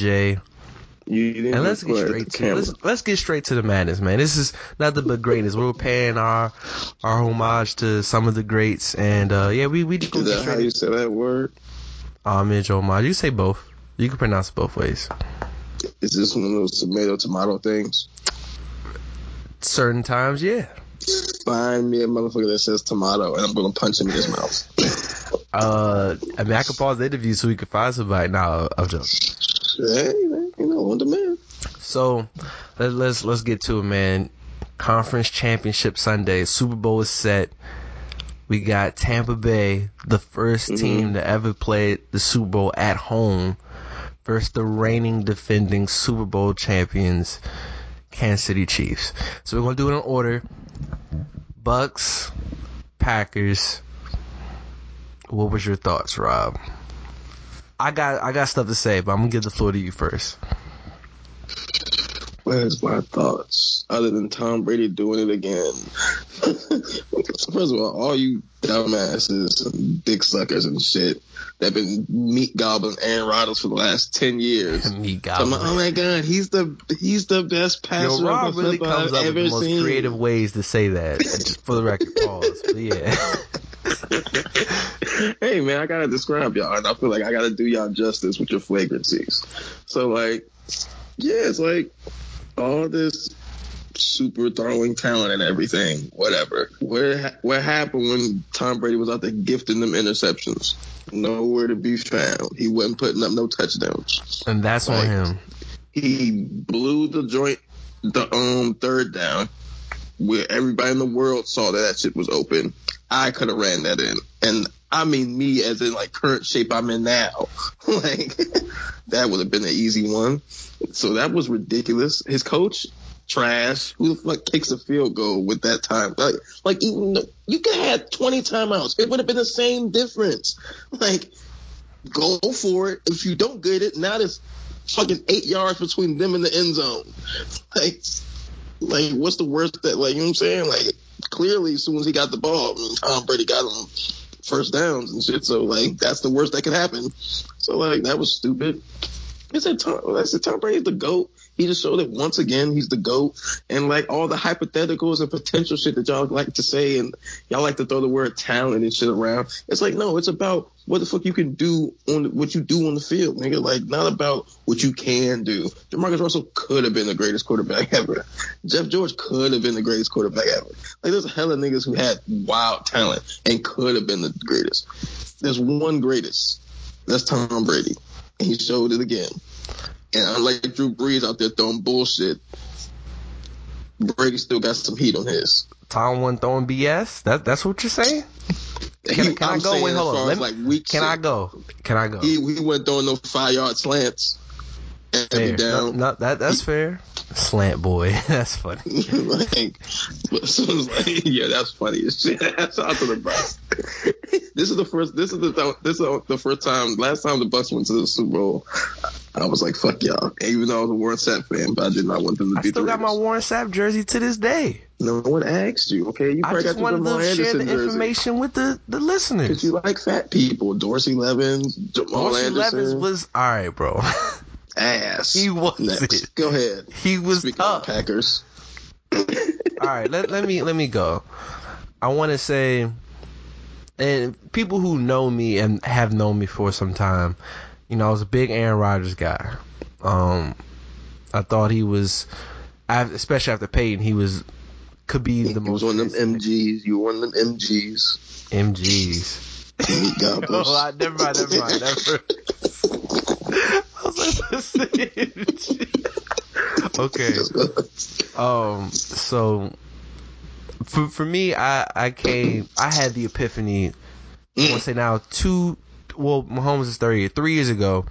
myself Dapper J, You didn't and let's get straight to let's let's get straight to the madness, man. This is nothing but greatness. We're paying our our homage to some of the greats, and uh yeah, we we just Is that how you say that word? Homage, homage. You say both. You can pronounce it both ways. Is this one of those tomato tomato things? Certain times, yeah. Find me a motherfucker that says tomato, and I'm gonna punch him in his mouth. Uh, I mean, I could pause the interview so we could find somebody. Nah, I'm joking. Hey, man, you know, on demand. So let, let's let's get to it, man. Conference championship Sunday, Super Bowl is set. We got Tampa Bay, the 1st Mhm. team to ever play the Super Bowl at home, versus the reigning defending Super Bowl champions, Kansas City Chiefs. So we're gonna do it in order: Bucks, Packers. What was your thoughts, Rob? I got I got stuff to say, but I'm gonna give the floor to you first. Where's my thoughts? Other than Tom Brady doing it again. First of all, all you dumbasses and dick suckers and shit that been meat gobbling Aaron Rodgers for the last ten years. Me, Talking about, oh my god, he's the he's the best passer Yo, Rob really comes I've up with the most seen. creative ways to say that. Just for the record, pause. But yeah. hey man, I gotta describe y'all, and I feel like I gotta do y'all justice with your flagrancies. So like, yeah, it's like all this super throwing talent and everything, whatever. Where what happened when Tom Brady was out there gifting them interceptions? Nowhere to be found. He wasn't putting up no touchdowns. And that's on him. He blew the joint, the um third down, where everybody in the world saw that that shit was open. I could have ran that in, and I mean me as in like current shape I'm in now. like that would have been an easy one. So that was ridiculous. His coach, trash. Who the fuck kicks a field goal with that time? Like, like even you could have had 20 timeouts. It would have been the same difference. Like, go for it. If you don't get it, now there's fucking eight yards between them and the end zone. Like, like what's the worst that like you know what I'm saying? Like clearly as soon as he got the ball, I mean, Tom Brady got him first downs and shit. So like that's the worst that could happen. So like that was stupid. I said Tom, I said Tom Brady's the goat. He just showed it once again. He's the goat, and like all the hypotheticals and potential shit that y'all like to say, and y'all like to throw the word talent and shit around. It's like no, it's about what the fuck you can do on what you do on the field, nigga. Like not about what you can do. Jamarcus Russell could have been the greatest quarterback ever. Jeff George could have been the greatest quarterback ever. Like there's a hell of niggas who had wild talent and could have been the greatest. There's one greatest. That's Tom Brady, and he showed it again. And unlike Drew Brees out there throwing bullshit, Brady still got some heat on his. Tom one throwing BS. That that's what you're saying. Can, He- can I go? Wait, hold on. Let me, like weak can shit, I go? Can I go? He he wasn't throwing no five yard slants. Fair. No, down. no, that that's fair. Slant boy. that's funny. like, so it's like, yeah, that's funny as shit. That's out to the Bucks. this is the first. This is the this is the first time. Last time the Bucks went to the Super Bowl, I was like, fuck y'all. Even though I was a Warren Sapp fan, but I did not want them to I beat still the got my Raiders. Warren Sapp jersey to this day. No one asked you. Okay, you I just got the wanted to share Anderson the jersey. information with the the listeners. Cause you like fat people. Dorsey Levens, Jamal Dorsey Anderson, Levens was all right, bro. Ass. he was Next, go ahead. He was Speaking of Packers, all right, let, let me let me go. I want to say and people who know me and have known me for some time, you know, I was a big Aaron Rodgers guy. Um, I thought he was, especially after Peyton, he was could be the He most was one of them MGs. You were one of them MGs. MGs. God No, bless. I, never mind, never mind, never. Okay. Um. So, for for me, I I came. I had the epiphany. I want to say now two. Well, Mahomes is thirty. Three years ago,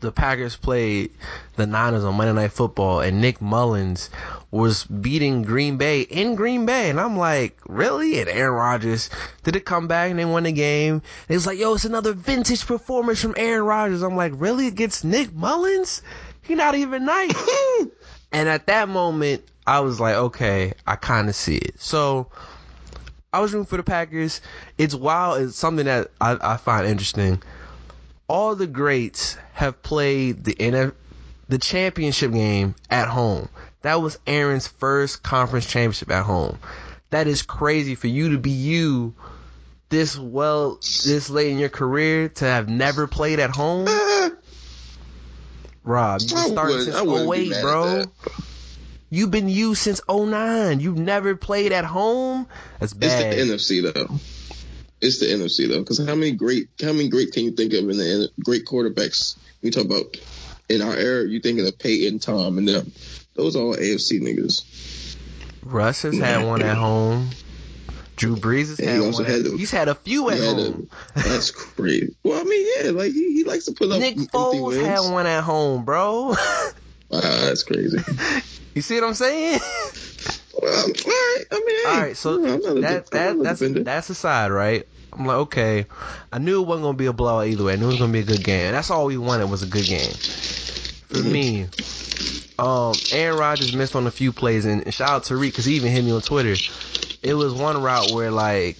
the Packers played the Niners on Monday Night Football, and Nick Mullens was beating Green Bay in Green Bay, and I'm like, really? And Aaron Rodgers did it come back and they won the game. And it was like, yo, it's another vintage performance from Aaron Rodgers. I'm like, really? Against Nick Mullens? He not even nice. and at that moment, I was like, okay, I kind of see it. So I was rooting for the Packers. It's wild. It's something that I, I find interesting. All the greats have played the NF, the championship game at home. That was Aaron's first conference championship at home. That is crazy for you to be you this well this late in your career to have never played at home. Rob, you started since 08, bro. You've been you since 09. You've never played at home. That's bad. It's the NFC though. It's the NFC though, because how many great, how many great can you think of in the great quarterbacks? We talk about in our era. You thinking of Peyton, Tom, and them. Those are all AFC niggas. Russ has had one at home. Drew Brees has had one. had at- he's had a few at home. the- that's crazy. Well, I mean, yeah, like he, he likes to put up Nick Foles wins. had one at home, bro. Wow, ah, that's crazy. you see what I'm saying? well, all right. I mean, All right, so you know, I'm not a that de- that that's defender. that's aside, right? I'm like, okay, I knew it wasn't gonna be a blowout either way. I knew it was gonna be a good game. That's all we wanted was a good game. For me, um, Aaron Rodgers missed on a few plays, and, and shout out to Reek because he even hit me on Twitter. It was one route where like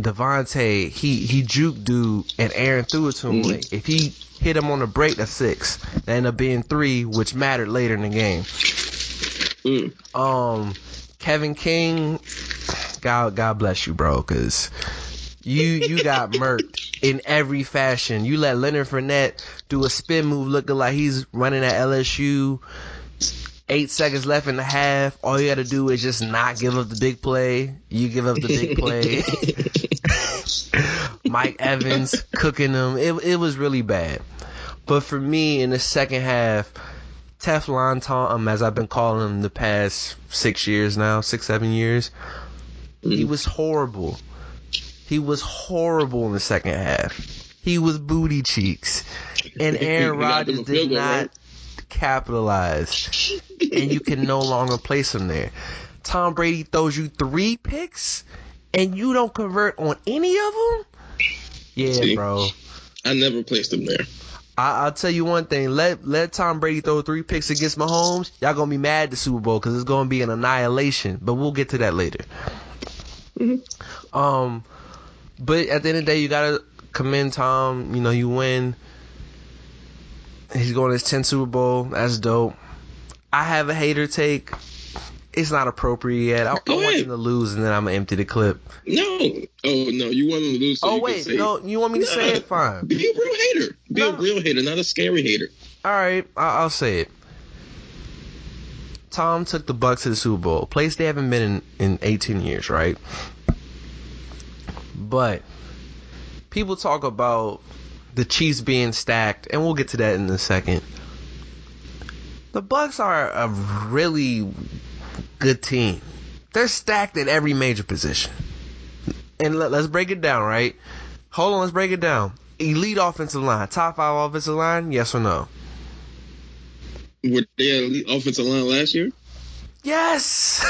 Davante, he he juked dude, and Aaron threw it to him. Mhm. Like, if he hit him on the break, that's six. That ended up being three, which mattered later in the game. Mm. Um, Kevin King, God, God bless you, bro, because you you got murked in every fashion. You let Leonard Fournette do a spin move, looking like he's running at LSU. Eight seconds left in the half. All you got to do is just not give up the big play. You give up the big play. Mike Evans cooking them. It it was really bad. But for me, in the second half, Teflon Tom, as I've been calling him the past six years now, six seven years, he was horrible. He was horrible in the second half. He was booty cheeks, and Aaron Rodgers did not capitalize, and you can no longer place him there. Tom Brady throws you three picks, and you don't convert on any of them. Yeah, See? bro. I never placed him there. I, I'll tell you one thing. Let let Tom Brady throw three picks against Mahomes. Y'all gonna be mad at the Super Bowl because it's gonna be an annihilation. But we'll get to that later. Um, but at the end of the day, you gotta commend Tom. You know, you win. He's going to his 10th Super Bowl. That's dope. I have a hater take. It's not appropriate yet. I, I want him to lose, and then I'm gonna empty the clip. No. Oh no, you want him to lose. So oh you can wait, no, you want me to say it? Fine. Be a real hater. Be No. a real hater, not a scary hater. All right, I- I'll say it. Tom took the Bucks to the Super Bowl, place they haven't been in, in 18 years, right? But people talk about the Chiefs being stacked, and we'll get to that in a second. The Bucks are a really good team. They're stacked at every major position. And let, let's break it down, right? Hold on, let's break it down. Elite offensive line, top five offensive line, yes or no? Were they an elite offensive line last year? Yes.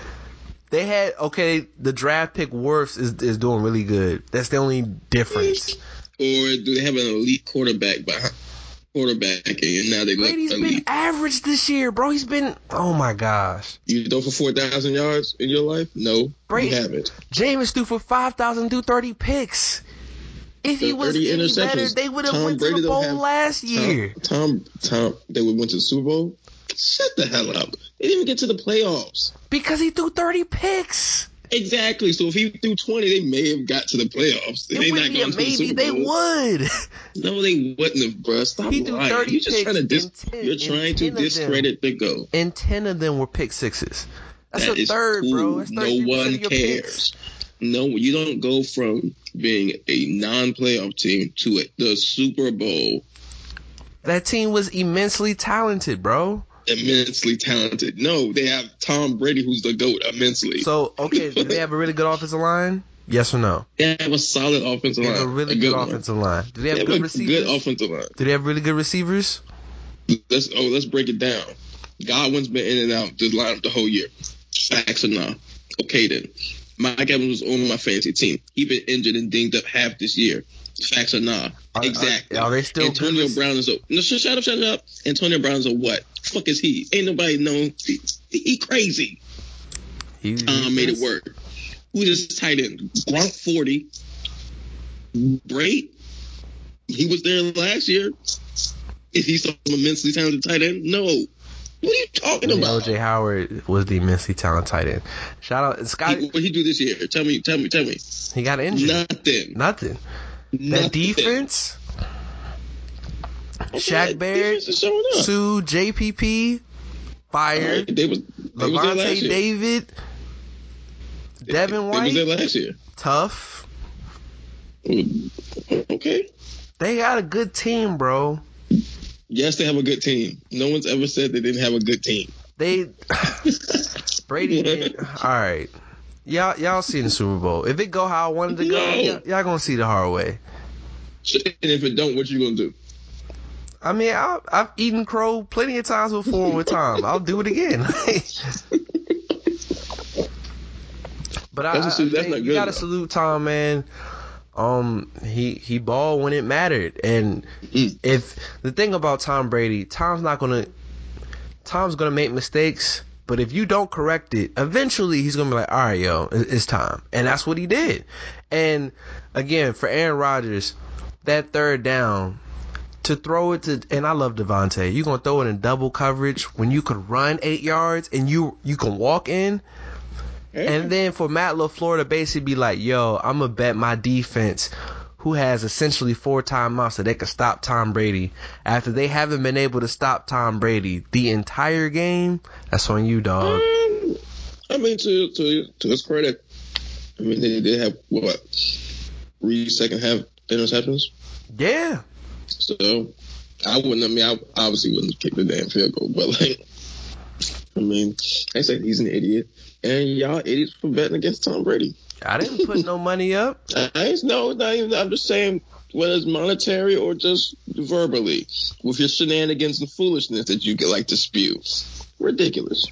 they had okay. The draft pick Wirfs is is doing really good. That's the only difference. Or do they have an elite quarterback behind quarterbacking and now they look Brady's been average this year, bro. He's been oh my gosh. You throw for four thousand yards in your life? No, Brady- you haven't. Jameis threw for five thousand through thirty picks. If he was 30 any better, they would have went Brady to the bowl have- last year. Tom, Tom, Tom, they went to the Super Bowl. Shut the hell up. They didn't even get to the playoffs. Because he threw 30 picks. Exactly. So if he threw 20, they may have got to the playoffs. It they wouldn't be to the maybe. They would. No, they wouldn't have, bro. Stop He threw lying. 30 You're just trying to dis- picks in 10 You're trying to of them. discredit the GOAT. And ten of them were pick sixes. That's That a third, cool. bro. That's no one cares. picks. No, you don't go from being a non-playoff team to a, the Super Bowl That team was immensely talented, bro. Immensely talented. No, they have Tom Brady, who's the GOAT, immensely. So okay, do they have a really good offensive line? Yes or no? they have a solid offensive They line. have a really a good, one. offensive line. Do they They have have good a receivers? good offensive line. Do they have really good receivers? Let's oh, let's break it down. Godwin's been in and out this lineup the whole year. Facts or not? Okay then. Mike Evans was on my fantasy team. He been injured and dinged up half this year. Facts or not? Are- exactly. are- are they still Antonio good? Brown is a no. Shut shut up, shut up. Antonio Brown is a what? Fuck is he? Ain't nobody know. He, he crazy. He, uh, Tom made it work. Who this tight end? Gronk forty. Bray. He was there last year. Is he some immensely talented tight end? No. What are you talking And about? OJ Howard was the immensely talented tight end. Shout out He, Scott. what he do this year? Tell me, tell me, tell me. He got injured. Nothing. Nothing. That Nothing. defense. Shaq Barrett, defense is showing up. Suh, JPP, fired. Alright, They was they was there last Lavonte. David, Devin They was there White, last year. tough. Mm, okay. They got a good team, bro. Yes, they have a good team. No one's ever said they didn't have a good team. They Brady. did- All right, y'all y'all see the Super Bowl. If it go how I wanted to go, No. y'all, y'all gonna see the hard way. And if it don't, what you gonna do? I mean, I, I've eaten crow plenty of times before with Tom. I'll do it again. but I, That's a I su- that's you gotta salute Tom, man. Um, he he balled when it mattered, and Mm. if the thing about Tom Brady, Tom's not gonna, Tom's gonna make mistakes. But if you don't correct it, eventually he's gonna be like, "All right, yo, it's time," and that's what he did. And again, for Aaron Rodgers, that third down to throw it to, and I love Davante. You're gonna throw it in double coverage when you could run eight yards and you you can walk in, and then for Matt LaFleur to basically be like, "Yo, I'm gonna bet my defense." Who has essentially four timeouts so they can stop Tom Brady after they haven't been able to stop Tom Brady the entire game? That's on you, dog. Um, I mean, to to to his credit, I mean they did have what three second half interceptions. Yeah, So I wouldn't. I mean, I obviously wouldn't kick the damn field goal, but like, I mean, I said he's an idiot, and y'all idiots for betting against Tom Brady. I didn't put no money up. I ain't no, not even. I'm just saying, whether it's monetary or just verbally, with your shenanigans and foolishness that you could like to spew, ridiculous.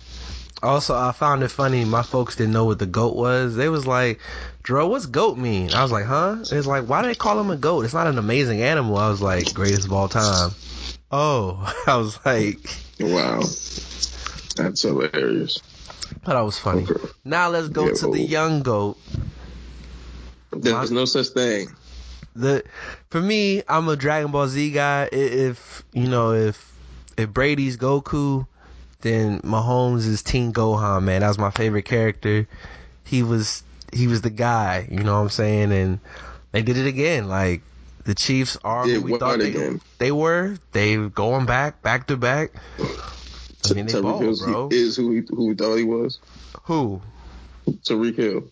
Also, I found it funny. My folks didn't know what the goat was. They was like, "Dro, what's goat mean?" I was like, "Huh?" It's like, "Why do they call him a goat? It's not an amazing animal." I was like, "Greatest of all time." Oh, I was like, Wow, that's hilarious. thought that was funny. Okay. Now let's go Yeah, to the young goat. There's no such thing. The for me, I'm a Dragon Ball Z guy. If you know, if if Brady's Goku, then Mahomes is Team Gohan. Man, that was my favorite character. He was he was the guy. You know what I'm saying? And they did it again. Like the Chiefs are we thought they, again? they were. They going back back to back. I mean, they Tyreek ball, bro. is who he who we thought he was. Who? Tyreek Hill.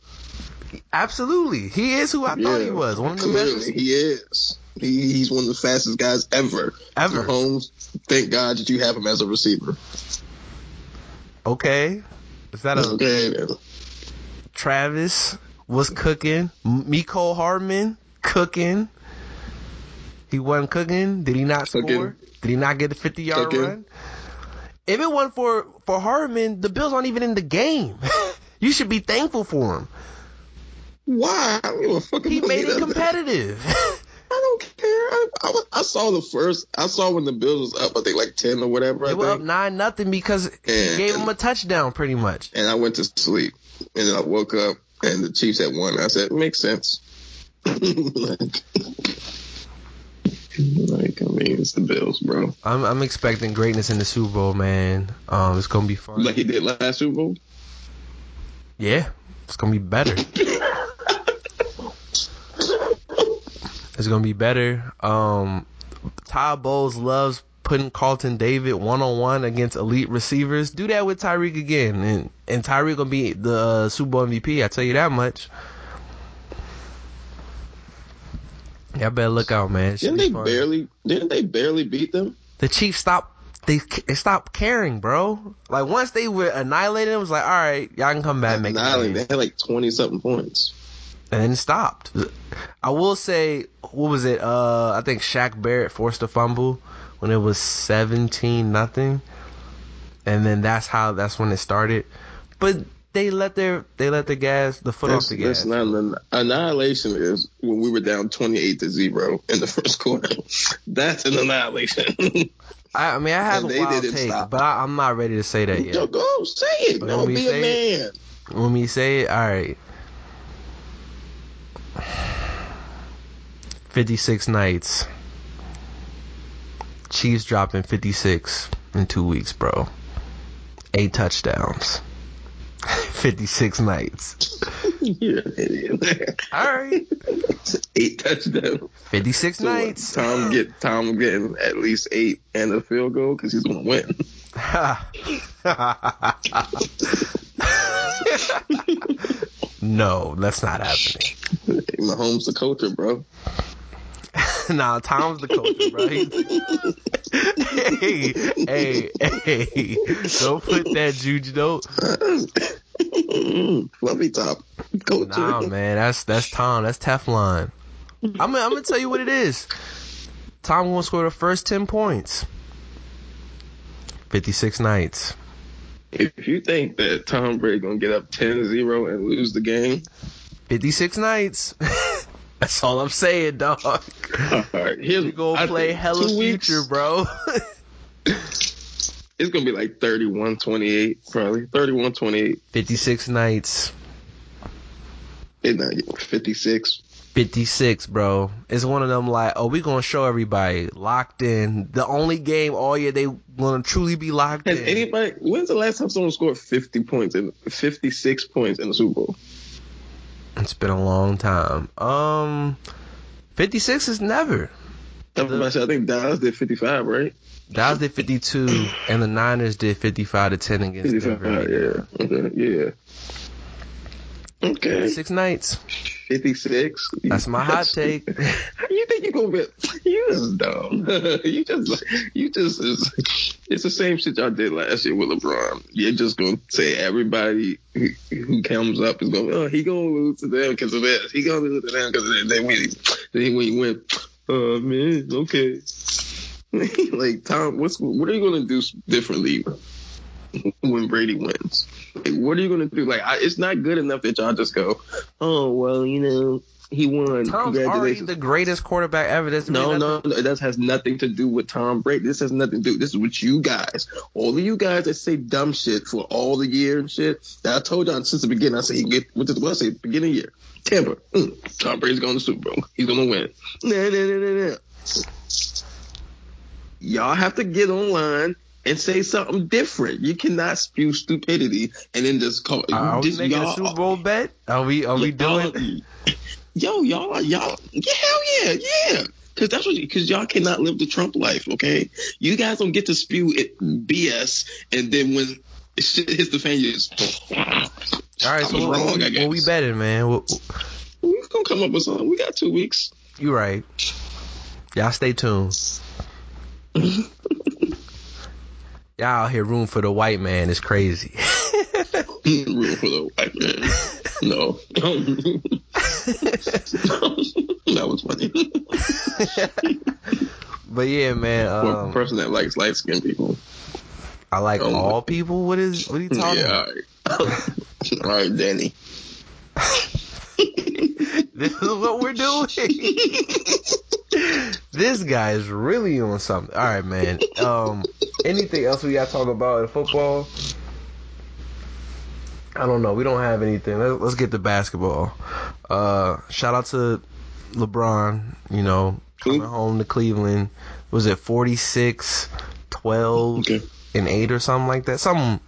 Absolutely, he is who I thought he was. One of the clearly best he is. He, he's one of the fastest guys ever. ever. Mahomes, thank God that you have him as a receiver. Okay, is that a Okay. Travis was cooking. Mecole Hardman cooking. He wasn't cooking. Did he not Cooking. score? Did he not get a 50 yard Cooking. run? If it wasn't for, for Hardman, the Bills aren't even in the game. you should be thankful for him. Why? I don't give a fuck He made it competitive. I don't care. I, I, I saw the first. I saw when the Bills was up. I think like ten or whatever. I they were up nine nothing because he gave him a touchdown, pretty much. And I went to sleep, and then I woke up, and the Chiefs had won. I said, "Makes sense." like, like, I mean, it's the Bills, bro. I'm I'm expecting greatness in the Super Bowl, man. Um, it's gonna be fun. Like he did last Super Bowl. yeah, It's gonna be better. it's gonna be better. Um, Todd Bowles loves putting Carlton Davis one on one against elite receivers. Do that with Tyreek again, and and Tyreek gonna be the uh, Super Bowl MVP. I tell you that much. Y'all better look out, man. Didn't they fun. barely? Didn't they barely beat them? the Chiefs stopped they, they stopped caring, bro. Like once they were annihilated, it was like, all right, y'all can come back and make Nah, it. they had like twenty something points. And then it stopped. I will say, what was it? Uh, I think Shaq Barrett forced a fumble when it was seventeen nothing, and then that's how that's when it started. But they let their they let the gas the foot That's, off the gas. that's not an annihilation. Is when we were down twenty eight to zero in the first quarter. That's an annihilation. I, I mean, I have And a they wild didn't take, stop. but I, I'm not ready to say that yet. Yo, go say it. But when be a man. When we say it, all right. 56 nights. Chiefs dropping 56 in two weeks, bro. Eight touchdowns. 56 nights. You're an idiot. All right. eight touchdowns. 56 So nights. Tom get Tom getting at least eight and a field goal because he's gonna win. No, that's not happening. Mahomes the culture, bro. nah, Tom's the coach, bro. Hey, hey, hey! Don't put that juju. Don't. Fluffy top culture. Nah, man, that's that's Tom. That's Teflon. I'm I'm gonna tell you what it is. Tom gonna score the first ten points. Fifty-six nights. If you think that Tom Brady gonna get up 10-0 and lose the game, Fifty-six nights. that's all I'm saying, dog. all right, here's You gonna I play hella two weeks, future, bro. It's gonna be like 31-28, probably 31-28. Fifty-six nights. It's not 56. 56, bro. It's one of them like, oh, we gonna show everybody locked in. The only game all year they gonna truly be locked Has in. anybody? When's the last time someone scored 50 points and 56 points in the Super Bowl? It's been a long time. Um, 56 is never. I was about to say, I think Dallas did 55, right? Dallas did 52, and the Niners did 55 to 10 against 55, Denver. yeah. Okay, yeah. Okay, 56 nights. 56. That's my hot take. you think you gonna be? You just dumb. you just, you just is. It's the same shit y'all did last year with LeBron. You're just gonna say everybody who, who comes up is gonna, oh, he gonna lose to them because of this. He gonna lose to them because of that. Then when, he, then when oh man, okay. like Tom, what's what are you gonna do differently when Brady wins? Like, what are you gonna do? Like, I, it's not good enough that y'all just go, oh well, you know, he won. Tom's already the greatest quarterback ever. That's No, no, no, that has nothing to do with Tom Brady. This has nothing to do. This is what you guys, all of you guys that say dumb shit for all the year and shit. That I told y'all since the beginning. I said he get what did what I say beginning year. Tampa, mm, Tom Brady's going to Super Bowl. He's gonna win. Nah, nah, nah, nah, nah. Y'all have to get online and say something different. You cannot spew stupidity and then just call. Are we making a Super Bowl bet? Are we? Are we doing? Yo, y'all, are- y'all, yeah, hell yeah, yeah. Cause that's what, you, cause y'all cannot live the Trump life, okay? You guys don't get to spew it BS, and then when shit hits the fan, you just. All right, I so was what, wrong, what, I what we guess. betting, man? What, We're gonna come up with something. We got two weeks. You're right. Y'all stay tuned. Y'all out here room for the white man is crazy. Room for the white man. No. that was funny. but yeah, man. For a Um, person that likes light skinned people. I like um, all people. What is? What are you talking Yeah, about? all right. all right, Danny. This is what we're doing. This guy is really on something. All right, man. Um, anything else we got to talk about in football? I don't know. We don't have anything. Let's, let's get to basketball. Uh, shout out to LeBron. You know, coming home to Cleveland. Was it 46, 12, Okay. and eight or something like that? Something,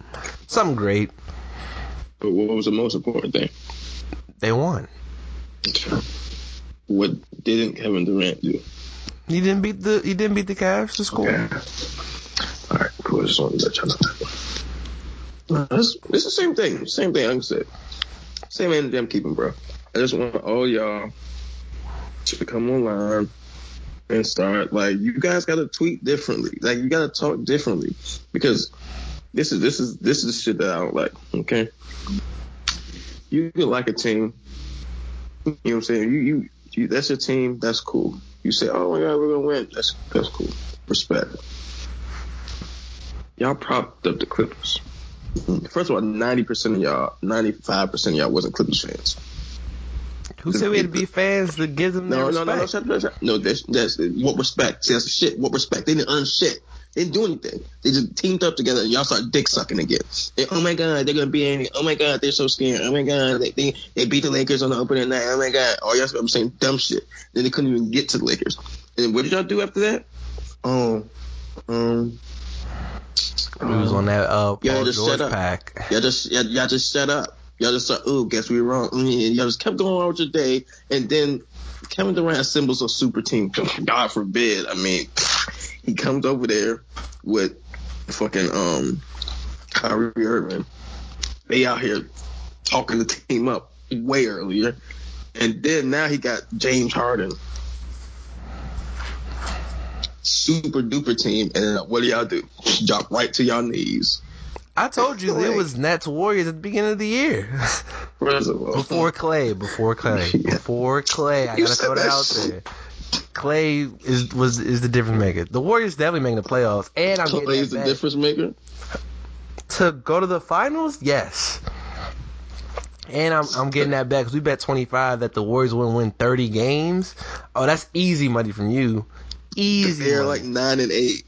something great. But what was the most important thing? They won. What didn't Kevin Durant do? He didn't beat the he didn't beat the Cavs to score. Yeah. All right, cool. I just wanted to let y'all know that. It's, it's the same thing. Same thing. I said, same end I'm keeping, bro. I just want all y'all to come online and start like you guys got to tweet differently. Like you got to talk differently because this is this is this is shit that I don't like. Okay, you could like a team. You know what I'm saying? You you, you that's your team. That's cool. You say, oh my god, we're gonna win. That's that's cool. Respect. Y'all propped up the Clippers. First of all, ninety percent of y'all, ninety-five percent of y'all wasn't Clippers fans. Who said we had to be fans to give them No, their no, no, no, respect? shut, shut, shut. no. That's that's what respect. See, that's shit. What respect? They didn't earn shit. They didn't do anything. They just teamed up together and y'all start dick sucking again. They, oh my god, they're gonna be any. Oh my god, they're so scared. Oh my god, they they, they beat the Lakers on the opening night. Oh my god, all y'all I'm saying dumb shit. Then they couldn't even get to the Lakers. And what did y'all do after that? Oh, um, We was on that uh Yeah, Paul just George shut up. pack. Y'all just y'all, y'all just shut up. Y'all just thought, oh, guess we were wrong. Mm, Y'all just kept going on with your day, and then Kevin Durant assembles a super team. God forbid. I mean, he comes over there with fucking um Kyrie Irving. They out here talking the team up way earlier, and then now he got James Harden. Super duper team, and what do y'all do? Drop right to y'all knees. I told you it was Nets Warriors at the beginning of the year. First of all, before Clay, before Clay, Yeah. before Clay. I You gotta throw that out shit. there. Clay is was is the difference maker. The Warriors definitely making the playoffs, and I'm getting Clay's that the difference maker. to go to the finals. Yes, and I'm I'm getting that back because we bet 25 that the Warriors wouldn't win 30 games. Oh, that's easy money from you. Easy. They're like nine and eight.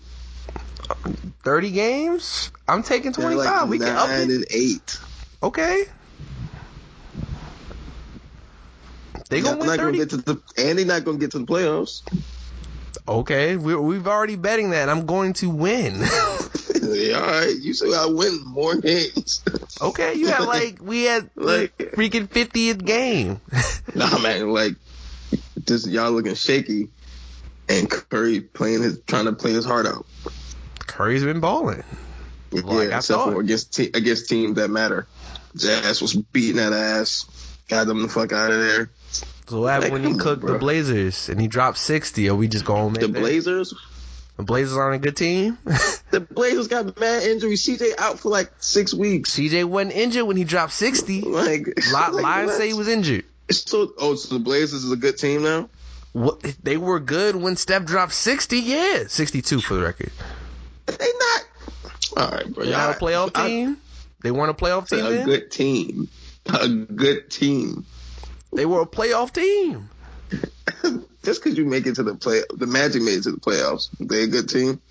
30 games. I'm taking 25. like we can up it. and eight. Okay. They They're gonna win not gonna 30. get to the and they're not gonna get to the playoffs. Okay, we're, we've already betting that. I'm going to win. yeah, all right, you say I win more games. okay, you had like we had Like- freaking 50th game. nah, man, like just y'all looking shaky, and Curry playing his trying to play his heart out. Curry's been balling. Like I yeah, except thought. for against te- against teams that matter. Jazz was beating that ass, got them the fuck out of there. So what happened when he cooked the. Blazers and he dropped 60? Are we just going with The Blazers, The Blazers aren't a good team. the Blazers got mad injuries. CJ out for like six weeks. CJ wasn't injured when he dropped 60. Like, Li- like, Lions say he was injured. So, oh, so the Blazers is a good team now. What, they were good when Steph dropped 60. Yeah, 62 for the record. They not. All right, bro. Y'all a playoff I- team. They weren't a playoff team. a then? good team. A good team. They were a playoff team. Just because you make it to the play, the Magic made it to the playoffs. They a good team.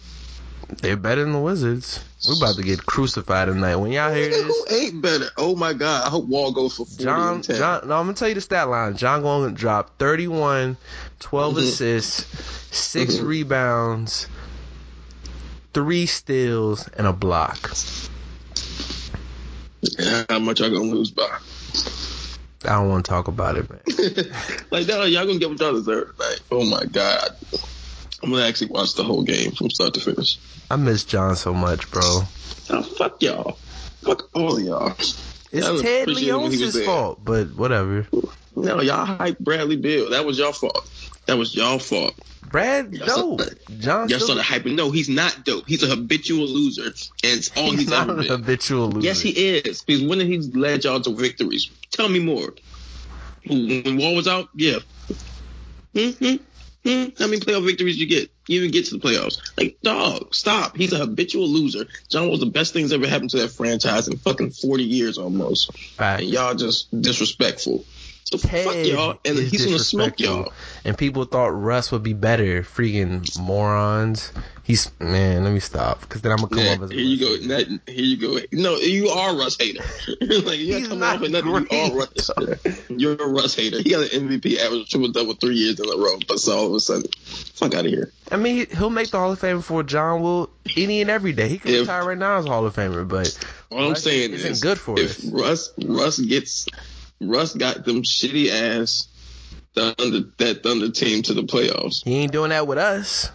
They're better than the Wizards. We're about to get crucified tonight. When y'all hear this, Who ain't better? Oh my God! I hope Wall goes for forty John. John, no, I'm gonna tell you the stat line. John going to drop 31, 12 Mhm. assists, 6 Mhm. rebounds, three steals, and a block. How much y'all gonna lose by? I don't want to talk about it, man. like that, y'all gonna get what y'all deserve. Like, oh my God! I'm gonna actually watch the whole game from start to finish. I miss John so much, bro. Oh, fuck y'all. Fuck all y'all. It's Ted appreciate it when he was Leon's fault, but whatever. No, y'all hype Bradley Beal. That was y'all fault. That was y'all fault. Brad, Y'all no. said- John Y'all started hyping. No, he's not dope. He's a habitual loser, and it's all he's he's, not ever been. habitual loser. Yes, he is. Because when did he led y'all to victories? Tell me more. When Wall was out, yeah. Hmm, hmm. How many playoff victories you get? You even get to the playoffs. Like, dog, stop. He's a habitual loser. John was the best things ever happened to that franchise in fucking 40 years almost. Fact. And y'all just disrespectful. Ted fuck y'all, and he's gonna smoke y'all. And people thought Russ would be better. Freaking morons. He's man. Let me stop, because then I'm gonna come Yeah, off as a here you go. That, here you go. No, you are Russ hater. like you He's gotta come not off with nothing. You are Russ. You're a Russ hater. He got an MVP average triple double three years in a row, but so all of a sudden, fuck out of here. I mean, he- he'll make the Hall of Fame before John will any and every day. He can If- retire right now as Hall of Famer, but All I'm saying isn't is, good for if us. Russ Russ gets Russ got them shitty ass Thunder that Thunder team to the playoffs. He ain't doing that with us.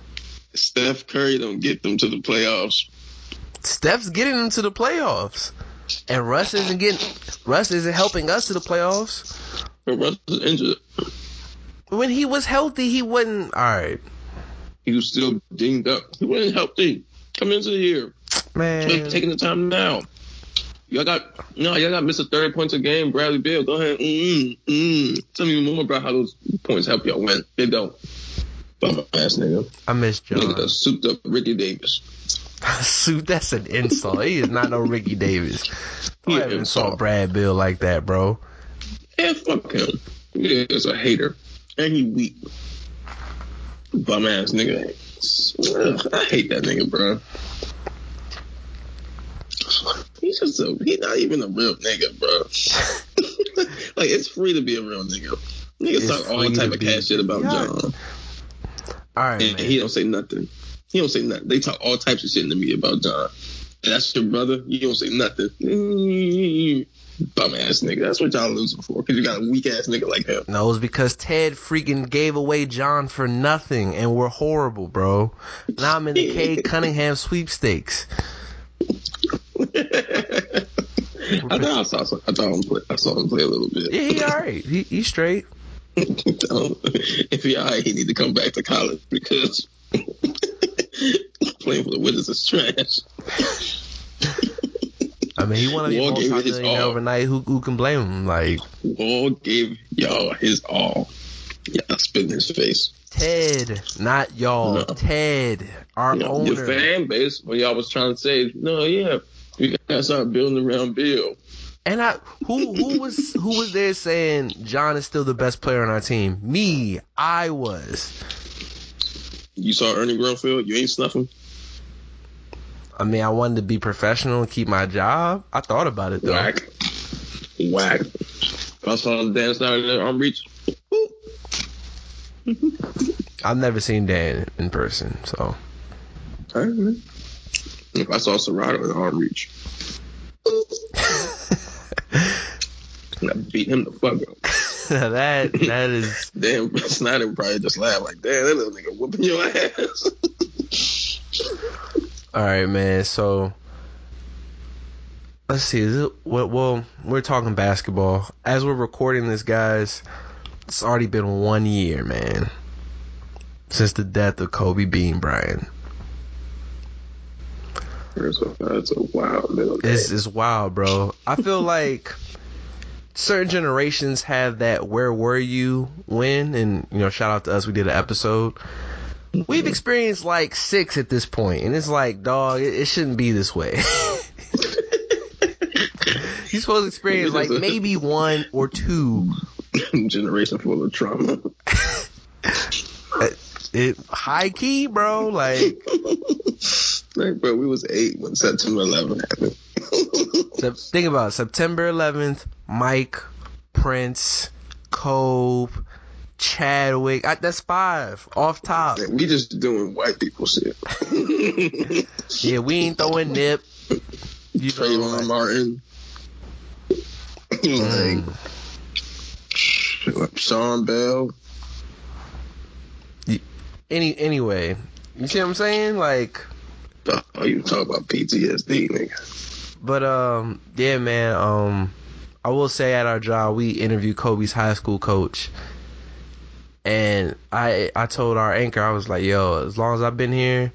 Steph Curry don't get them to the playoffs. Steph's getting them to the playoffs, and Russ isn't getting. Russ isn't helping us to the playoffs. But Russ is injured. When he was healthy, he wasn't. All right, He was still dinged up. He wasn't healthy coming into the year. man. taking the time now. Y'all got no, y'all got Mr. Thirty points a game. Bradley Beal, go ahead. Mm, mm. Tell me more about how those points help y'all win. They don't. Bum ass nigga. I miss Nigga, John. the souped up Ricky Davis. Suit, that's an insult. He is not no Ricky Davis. Don't Yeah, insult. Brad Beal like that, bro. Yeah, fuck him. He is a hater. And he weak. Bum ass nigga. Ugh, I hate that nigga, bro. He's just a, he's not even a real nigga, bro. like, it's free to be a real nigga. Niggas talk all type of cash shit about Yeah. John. All right, And man. he don't say nothing. He don't say nothing. They talk all types of shit in the media about John. And that's your brother. You don't say nothing. Bum ass nigga. That's what y'all losing for. Because you got a weak ass nigga like him. No, it's because Ted freaking gave away John for nothing, and we're horrible, bro. Now I'm in the Cade Cunningham sweepstakes. I thought I saw I thought him play, I saw him play a little bit. Yeah, he all right. He, he's straight. if he alright, he need to come back to college because playing for the Wizards is trash. I mean, he want to be Wall gave it his multi-millionaire all. overnight. Who who can blame him? Like Wall gave y'all his all. Y'all spit in his face. Ted, not y'all. No. Ted, our You know, owner. your fan base, when y'all was trying to say, no, yeah, we gotta start building around Beal. And I who who was who was there saying John is still the best player on our team? Me, I was. You saw Ernie Grunfeld, you ain't snuffing. I mean, I wanted to be professional and keep my job. I thought about it though. Whack. Whack. If I saw down there, arm reach. I've never seen Dan in person, so All right, man. If I saw Serato in arm reach, I beat him the fuck up. that that is Damn, Snyder would probably just laugh like, damn, that little nigga whooping your ass. all right, man. So let's see. Is it, well, well, we're talking basketball as we're recording this, guys. It's already been one year, man, since the death of Kobe Bean Bryant. A, that's a wild little day. It's it's wild, bro. I feel like certain generations have that "Where were you when?" and you know, shout out to us. We did an episode. We've mm-hmm. experienced like six at this point, and it's like, dog, it, it shouldn't be this way. You're supposed to experience like maybe one or two. generation full of trauma. It high key, bro. Like, bro, we was eight when September 11 happened. Think about it. September 11th. Mike, Prince, Cove, Chadwick. I, that's five off top. we just doing white people shit. Yeah, we ain't throwing nip. You Trayvon like, Martin. mm, like, Sean Bell. any anyway, you see what I'm saying? Like, Oh, you talk about PTSD, nigga. but um, yeah, man. Um, I will say at our job we interviewed Kobe's high school coach, and I I told our anchor I was like, yo, as long as I've been here.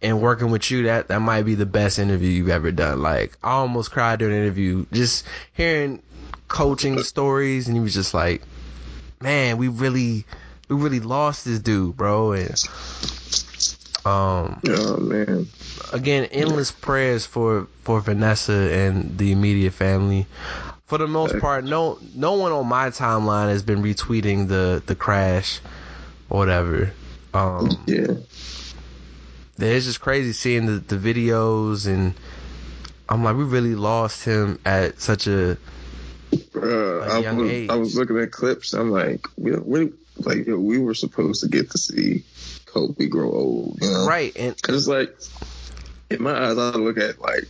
And working with you, that that might be the best interview you've ever done. Like I almost cried during the interview, just hearing coaching stories, and he was just like, "Man, we really, we really lost this dude, bro." And um, Oh, man. Again, endless prayers for for Vanessa and the immediate family. For the most part, no no one on my timeline has been retweeting the the crash or whatever. Um, Yeah. it's just crazy seeing the, the videos and I'm like, we really lost him at such a Bruh, At a I, young was, age. I was looking at clips. I'm like, we really, like, yo, we were supposed to get to see Kobe grow old, you know? right and Cause it's like, in my eyes, I look at like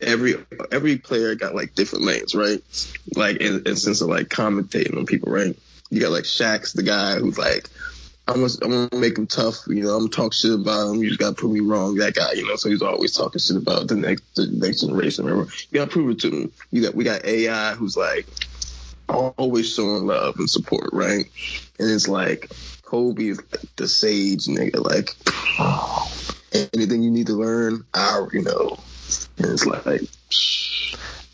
every every player got like different lanes, right? Like in, in sense of like commentating on people, right? You got like Shaq's the guy who's like, I'm gonna, I'm gonna make him tough, you know. I'm gonna talk shit about him. You just gotta prove me wrong, that guy, you know. So he's always talking shit about the next the next generation. Remember, you gotta prove it to him. You got we got AI who's like always showing love and support, right? And it's like Kobe is like the sage nigga, like anything you need to learn, I already know. And it's like,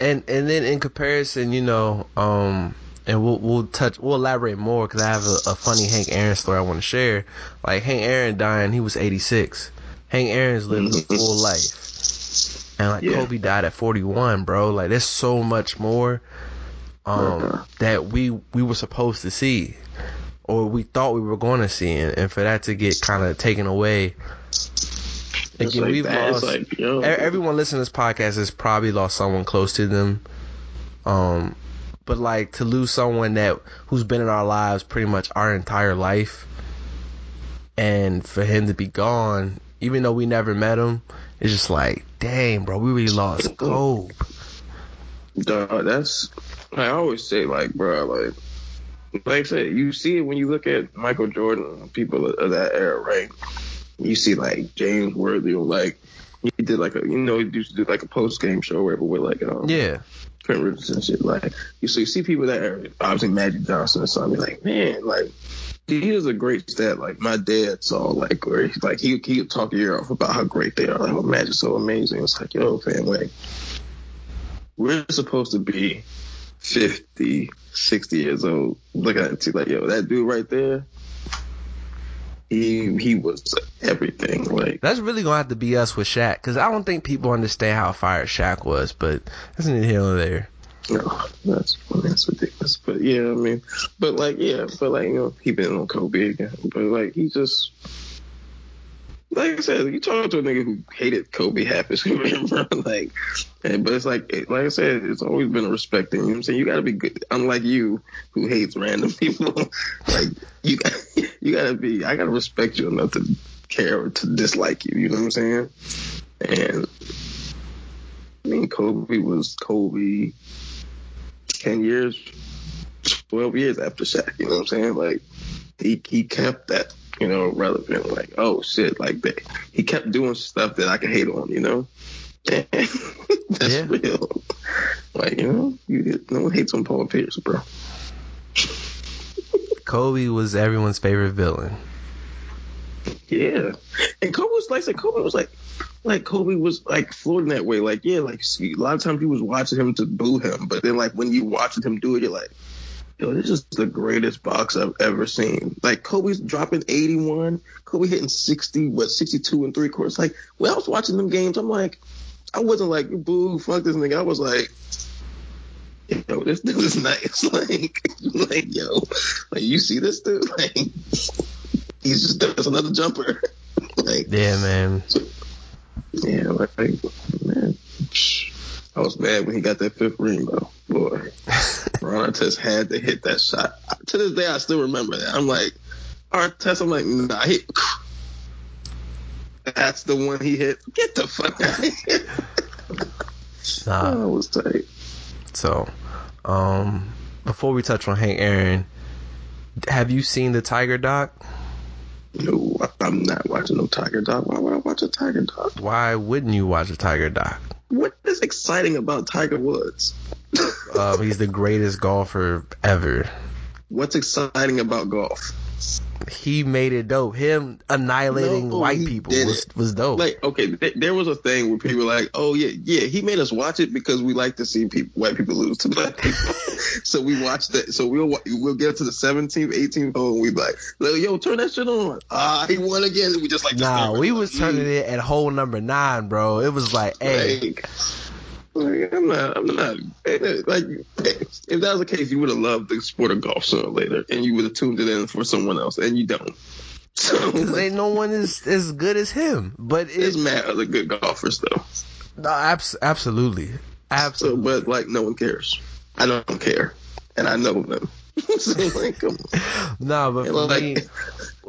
and and then in comparison, you know, um, and we'll we'll touch we'll elaborate more because I have a, a, funny Hank Aaron story I want to share. Like Hank Aaron dying, he was 86. Hank Aaron's lived a full life, and like yeah. Kobe died at 41, bro. Like there's so much more um, uh-huh. that we we were supposed to see, or we thought we were going to see, and, and for that to get kind of taken away Again, like we've lost. Like, yo. Everyone listening to this podcast has probably lost someone close to them. Um, but like to lose someone that who's been in our lives pretty much our entire life, and for him to be gone, even though we never met him, it's just like, dang, bro, we really lost Kobe. Dog, that's I always say, like, bro, like, like I said, you see it when you look at Michael Jordan, people of that era, right? you see like James Worthy or like he did like a you know he used to do like a post game show where with like um yeah Trent Richardson and shit like you so you see people that are obviously Magic Johnson or something like man like he is a great stat like my dad saw like where he's like he he could talk your ear off about how great they are like oh Magic's so amazing it's like yo fam like we're supposed to be 50 60 years old looking at it like yo that dude right there he he was everything. Like that's really gonna have to be us with Shaq because I don't think people understand how fired Shaq was. But that's neither here nor there. No, that's that's ridiculous. But yeah, I mean, but like yeah, but like you know, he been on Kobe again. But like he just like I said, you talk to a nigga who hated Kobe half his career, bro. Like, but it's like, like I said, it's always been a respect thing. You know what I'm saying? You got to be good. Unlike you, who hates random people, like you, you got to be. I got to respect you enough to care or to dislike you. You know what I'm saying? And I mean, Kobe was Kobe. Ten years, twelve years after Shaq. You know what I'm saying? Like, he he kept that you know, relevant. Like, oh shit, like that. He kept doing stuff that I could hate on, you know. that's yeah. real. Like, you know, you no one hates on Paul Pierce, bro. Kobe was everyone's favorite villain. Yeah, and Kobe was like, said, Kobe was like, like Kobe was like floating that way. Like, yeah, like see, a lot of times you was watching him to boo him, but then like when you watching him do it, you're like, yo, this is the greatest box I've ever seen. Like Kobe's dropping 81, Kobe hitting 60, what 62 and three quarters. Like when I was watching them games, I'm like, I wasn't like boo, fuck this nigga. I was like, yo, this dude is nice. Like, like yo, like you see this dude? Like, he's just does another jumper. like, yeah, man. Yeah, like, man. I was mad when he got that fifth ring, though. Boy, Ron Artest had to hit that shot. To this day, I still remember that. I'm like, Artest, I'm like, nah, he, that's the one he hit. Get the fuck out of here. Nah. Oh, was tight. So, um, before we touch on Hank Aaron, have you seen the Tiger doc? No, I'm not watching no Tiger doc. Why would I watch a Tiger doc? Why wouldn't you watch a Tiger doc? What is exciting about Tiger Woods? um, he's the greatest golfer ever. What's exciting about golf? he made it dope. Him annihilating no, white people was, was dope. Like, okay, th- there was a thing where people were like, oh yeah, yeah, he made us watch it because we like to see people, white people lose to black people. so we watched that. So we'll we'll get to the 17th, 18th hole, and we be like, yo, turn that shit on. Ah, he won again. We just like, nah, we was turning mm. it at hole number nine, bro. It was like, hey. Like, like, I'm not, I'm not, eh, eh, like, eh, if that was the case, you would have loved the sport of golf sooner or later, and you would have tuned it in for someone else, and you don't. So, ain't no one is as good as him, but it's mad other good golfers though. No, abs- absolutely, absolutely. So, but like, no one cares. I don't care, and I know them. so, like, come on. Nah, but for Like, me,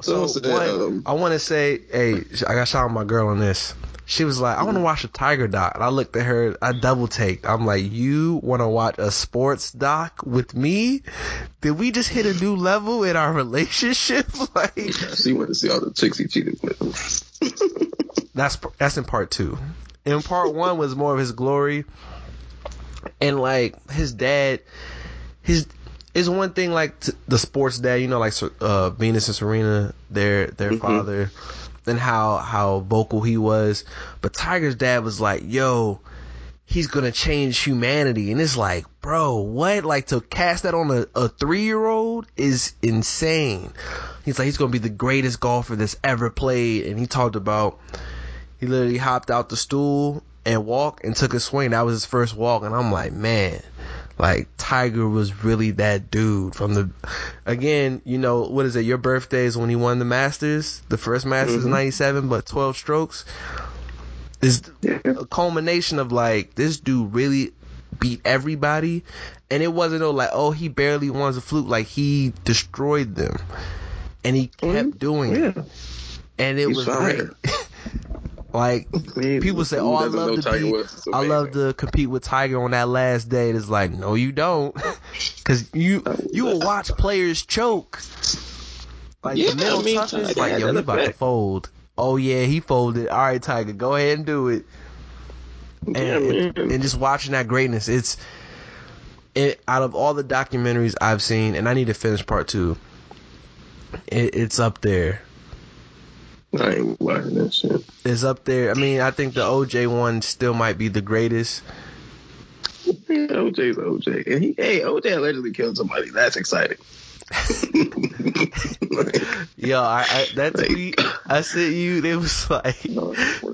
so one, um, I want to say, hey, I got shot out my girl on this. She was like, I want to watch a Tiger doc. And I looked at her, I double taked. I'm like, you want to watch a sports doc with me? Did we just hit a new level in our relationship? like, She went to see all the chicks he cheated with. that's that's in part two. In part one was more of his glory, and like his dad, his is one thing like t- the sports dad, you know, like uh, Venus and Serena, their their father, and how how vocal he was. But Tiger's dad was like, "Yo, he's gonna change humanity," and it's like, bro, what? Like to cast that on a, a three year old is insane. He's like, he's gonna be the greatest golfer that's ever played, and he talked about he literally hopped out the stool and walked and took a swing. That was his first walk, and I'm like, man, like Tiger was really that dude from the. Again, you know what is it? Your birthday is when he won the Masters, the first Masters mm-hmm. in '97, but 12 strokes. Is a culmination of like this dude really beat everybody, and it wasn't no like oh he barely won a fluke like he destroyed them, and he kept mm-hmm. doing it, and it He's was fire. like mean, people say, "Oh, I love to Tiger be, I love to compete with Tiger on that last day." It's like, no, you don't, because you you will watch players choke. Like Yeah, the mental I mean, like yo, he about to fold. Oh yeah, he folded. All right, Tiger, go ahead and do it. And, Yeah, and, and just watching that greatness, it's it out of all the documentaries I've seen, and I need to finish part two. It, it's up there. I ain't watching that shit. It's up there. I mean, I think the OJ one still might be the greatest. Yeah, OJ's OJ. And he, hey, OJ allegedly killed somebody. That's exciting. Yo, I, I that tweet I sent you, it was like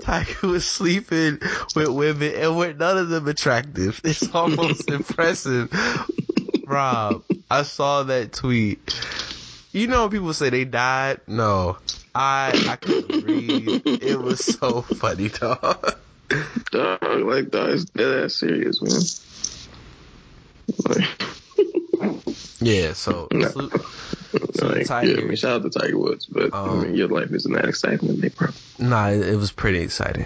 Tiger was sleeping with women and with none of them attractive. It's almost impressive. Rob, I saw that tweet. You know people say they died? No. I I couldn't breathe. It was so funny, dog. dog, like, dog, it's dead ass serious, man. Like, Yeah, so No. salute, So like, Tiger- yeah, I mean, shout out to Tiger Woods, but I Um, mean, your life isn't that exciting, bro. Nah, it, it was pretty exciting.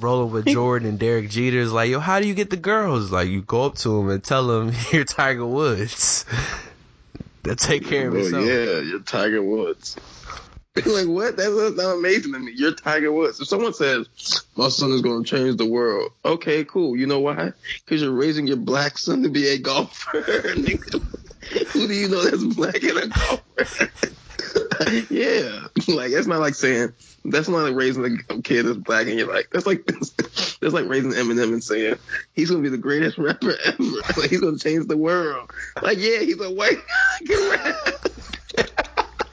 Rolling with Jordan and Derek Jeter is like, yo, how do you get the girls? Like, you go up to them and tell them you're Tiger Woods. They'll take care of itself. yeah, you're Tiger Woods. like what? That's, that's not amazing to me. You're Tiger Woods. If someone says my son is going to change the world, okay, cool. You know why? Because you're raising your black son to be a golfer. Who do you know that's black and a golfer? yeah, like it's not like saying that's not like raising a kid that's black and you're like that's like that's like raising Eminem and saying he's gonna be the greatest rapper ever. Like he's gonna change the world. Like yeah, he's a white.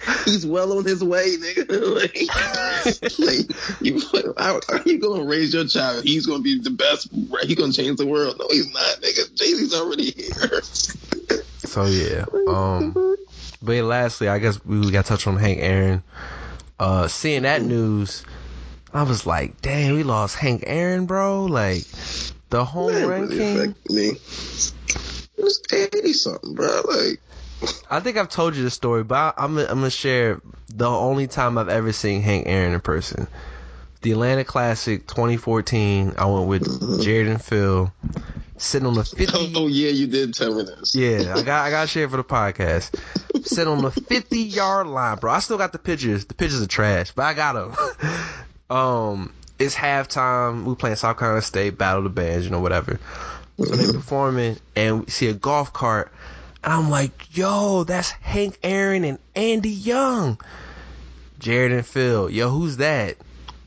He's well on his way, nigga. like, like, you, how are you gonna raise your child? He's gonna be the best. He's gonna change the world. No, he's not, nigga. Jay Z's already here. So yeah. Um but yeah, lastly, I guess we got to touch on Hank Aaron. Uh seeing that news, I was like, damn, we lost Hank Aaron, bro. Like the home That run really king. me. It was eighty something, bro. Like I think I've told you the story, but I, I'm gonna- I'm gonna share the only time I've ever seen Hank Aaron in person. The Atlanta Classic 2014. I went with Jared and Phil, sitting on the 50. Oh yeah, you did tell me this. Yeah, I got I got to share for the podcast. Sitting on the 50 yard line, bro. I still got the pictures. The pictures are trash, but I got them. um, it's halftime. We playing South Carolina State, Battle the Bands, you know, whatever. So they performing, and we see a golf cart. And I'm like, yo, that's Hank Aaron and Andy Young. Jared and Phil, yo, who's that?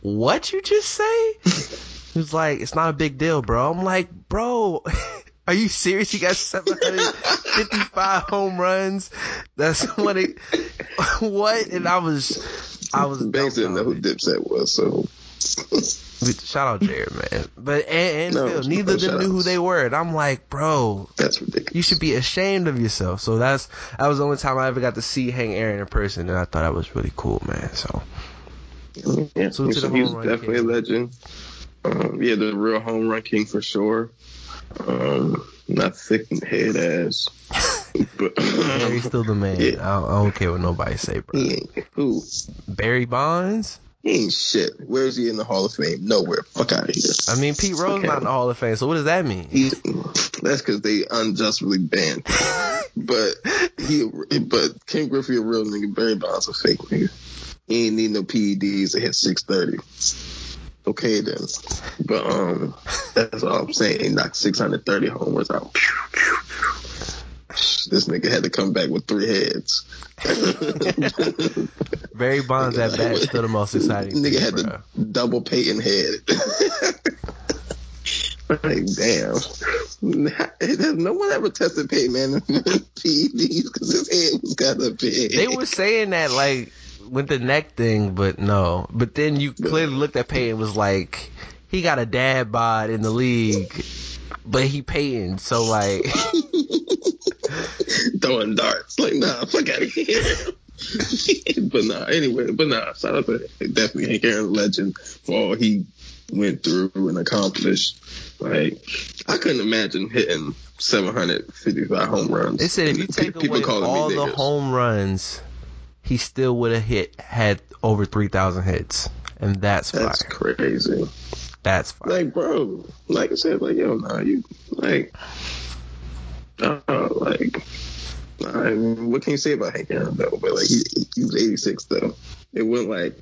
What you just say? He was like, it's not a big deal, bro. I'm like, bro, are you serious? You got 755 home runs. That's what it, what? And I was, I was, Banks didn't know who Dipset was, so shout out Jared, man. But, and, and No, Phil, neither of them knew who they were. And I'm like, bro, that's ridiculous. you should be ashamed of yourself. So that's, that was the only time I ever got to see Hank Aaron in person. And I thought that was really cool, man. So, Yeah, So to the he's run definitely king. a legend. Um, yeah, the real home run king for sure. Um, not thick head ass. But Barry's still the man. Yeah. I, don't, I don't care what nobody say, bro. he ain't who. Barry Bonds. He ain't shit. Where is he in the Hall of Fame? Nowhere. Fuck out of here. I mean, Pete Rose Okay. not in the Hall of Fame. So what does that mean? He, that's because they unjustly banned. but he, but Ken Griffey a real nigga. Barry Bonds a fake nigga. He ain't need no PEDs to hit six thirty. Okay then, but um, that's all I'm saying. He knocked six hundred thirty homers out. This nigga had to come back with three heads. Barry Bonds at bat is still the most exciting. Nigga had bro. the double Peyton head. like damn, Has no one ever tested Peyton Manning PEDs because his head was kind of big. They were saying that like with the neck thing, but no. But then you clearly looked at Peyton was like, he got a dad bod in the league, but he Peyton, so like, throwing darts. Like nah, fuck out of here. but nah, anyway, but nah, shout out to definitely Hank Aaron legend for all he went through and accomplished. Like I couldn't imagine hitting 755 home runs. they said if you take People away calling all the home runs, he still would have hit had over three thousand hits, and that's fire. That's crazy. That's fire. Like, bro, like I said, like, yo, nah, you, like, uh, like, I mean, what can you say about Hank Aaron, though? But, like, he, he was 86, though. It wasn't like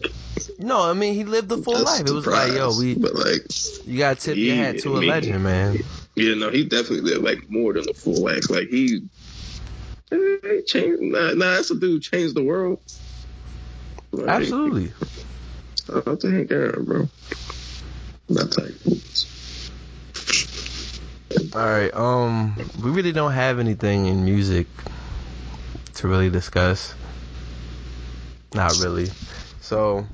no, I mean he lived the full life. It was like, yo, we But, like, you gotta tip your hat to a Yeah, legend, man. yeah, no, he definitely lived, like, more than a full life. Like, he, he changed, nah, nah, that's a dude changed the world. Like, Absolutely. Shout out to Hank Aaron, bro. Not tight. All right. Um, we really don't have anything in music to really discuss. Not really. So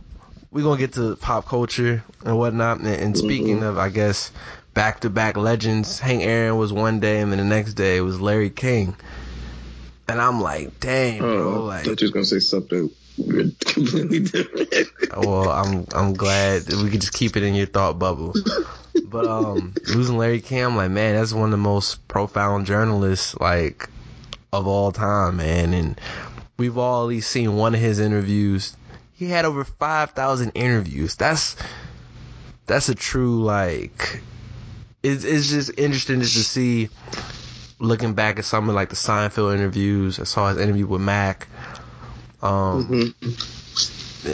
we're gonna get to pop culture and whatnot. And, and speaking of, I guess back-to-back legends, Hank Aaron was one day, and then the next day it was Larry King. And I'm like, dang, bro. Oh, I Like, thought you was gonna say something completely different. well, I'm I'm glad we could just keep it in your thought bubble. But um, losing Larry Cam, like, man, that's one of the most profound journalists like of all time, man. And we've all at least seen one of his interviews. He had over five thousand interviews. That's that's a true like. It's it's just interesting just to see. Looking back at some of like the Seinfeld interviews, I saw his interview with Mac. Um,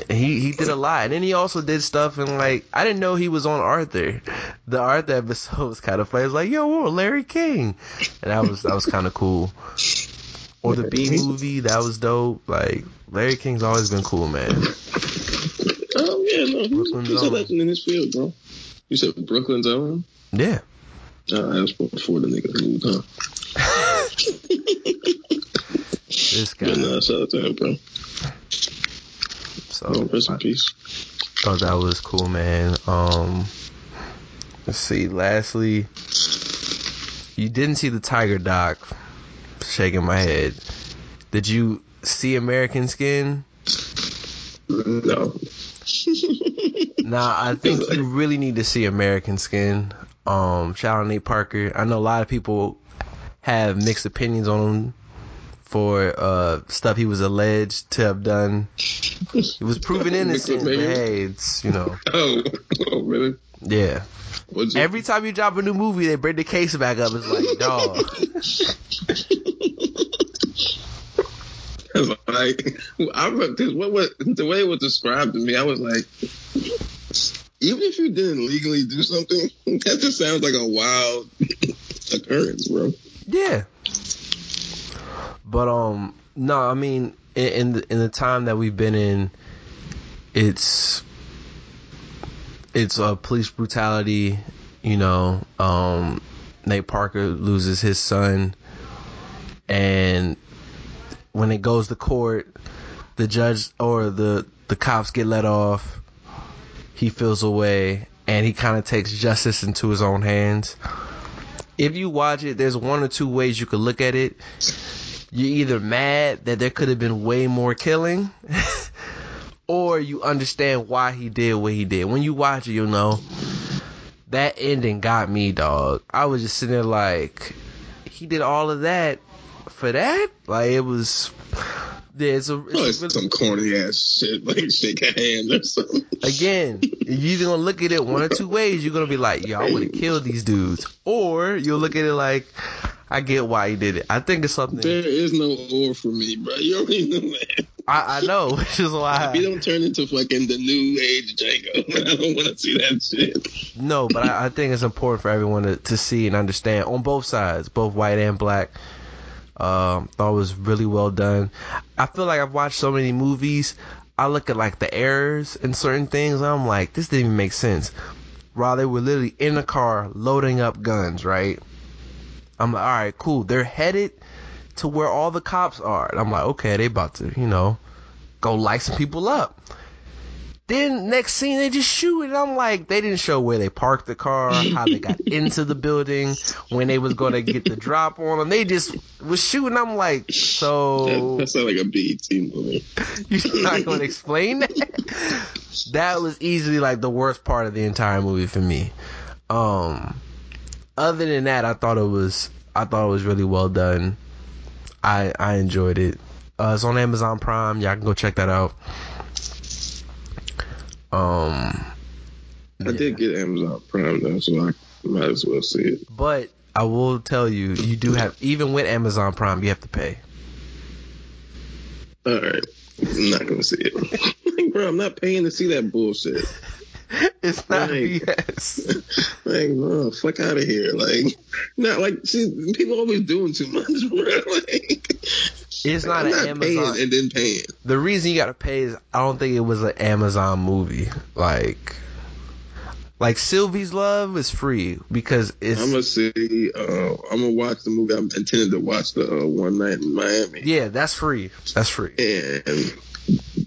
he he did a lot, and then he also did stuff and like I didn't know he was on Arthur. The Arthur episode was kind of funny. It was like, yo, whoa, Larry King, and that was that was kind of cool. Or the Bee Movie, that was dope. Like Larry King's always been cool, man. Oh yeah, no, Brooklyn's he's a legend in his field, bro. You said Brooklyn's own. Yeah, Uh, that was before the niggas moved, huh? this guy. But nah, shout out to him, bro. So Oh, rest in peace. thought that was cool, man. Um, let's see. Lastly, you didn't see the Tiger doc. Shaking my head. Did you see American Skin? No. Nah, I think you really need to see American Skin. Um, shout out Nate Parker. I know a lot of people have mixed opinions on him for uh stuff he was alleged to have done. He was proven innocent, hey, it's you know, Oh, oh really? yeah. What's it? Every time you drop a new movie, they bring the case back up. It's like, dog. like I remember cause what was the way it was described to me, I was like, even if you didn't legally do something, that just sounds like a wild occurrence, bro. Yeah. But um, no, I mean, in in the, time that we've been in, it's it's uh, police brutality. You know, um, Nate Parker loses his son, and when it goes to court, the judge or the the cops get let off. He feels away, and he kind of takes justice into his own hands if you watch it, there's one or two ways you could look at it. You're either mad that there could have been way more killing, or you understand why he did what he did. When you watch it, you'll know that ending got me, dog. I was just sitting there like, he did all of that for that, like it was. There's a, Oh, it's it's a some corny ass shit like shake a hand or something. again, you're either gonna look at it one or two ways. You're gonna be like, "Yo, I would have killed these dudes," or you'll look at it like, "I get why he did it." I think it's something There is no or for me, bro. You already know that. I, I know, which is If you don't turn into fucking the new age Django, I don't want to see that shit. no, but I, I think it's important for everyone to, to see and understand on both sides, both white and black. Um, thought was really well done. I feel like I've watched so many movies. I look at like the errors in certain things. I'm like, this didn't even make sense. While they were literally in the car loading up guns, right? I'm like, all right, cool. They're headed to where all the cops are. And I'm like, okay, they about to, you know, go light some people up. Then next scene they just shoot and I'm like, they didn't show where they parked the car, how they got into the building, when they was gonna get the drop on them. They just was shooting. I'm like, That, so that sounds like a BET movie. you're not gonna explain that? That was easily like the worst part of the entire movie for me. Um, other than that, I thought it was I thought it was really well done. I I enjoyed it. Uh, it's on Amazon Prime. Y'all can go check that out. Um, I did get Amazon Prime though, so I might as well see it. but I will tell you, you do have even with Amazon Prime, you have to pay. All right, I'm not gonna see it. like, bro, I'm not paying to see that bullshit. It's not Right. BS. Like, no, fuck out of here. Like, not like see, people always doing too much, bro. Like, It's not I'm an not Amazon. paying and then paying. The reason you gotta pay is I don't think it was an Amazon movie. Like, like Sylvie's Love is free because it's I'm gonna see. Uh, I'm gonna watch the movie. I'm intended to watch the uh, one night in Miami. yeah, that's free. That's free. And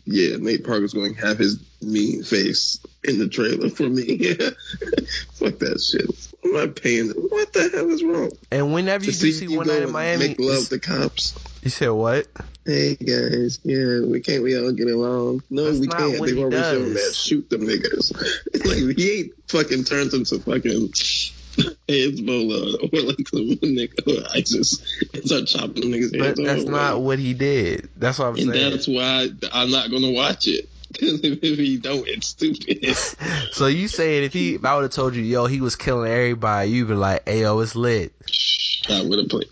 yeah, Nate Parker's going to have his mean face in the trailer for me. Fuck that shit. I'm not paying. What the hell is wrong? And whenever you To do see you One Night in Miami, Make love the cops. You said what? Hey guys, yeah, we can't we all get along? No, That's we can't. what They've he already shown does. that. Shoot them niggas. like he ain't fucking turns into fucking Hezbollah or like some nigga or ISIS and start chopping them niggas But that's off. not what he did. That's what I'm And saying. that's why I'm not gonna watch it. If, he don't, it's stupid. So you saying if he, if I would have told you, yo, he was killing everybody, you'd be like, hey, yo, it's lit. I would have played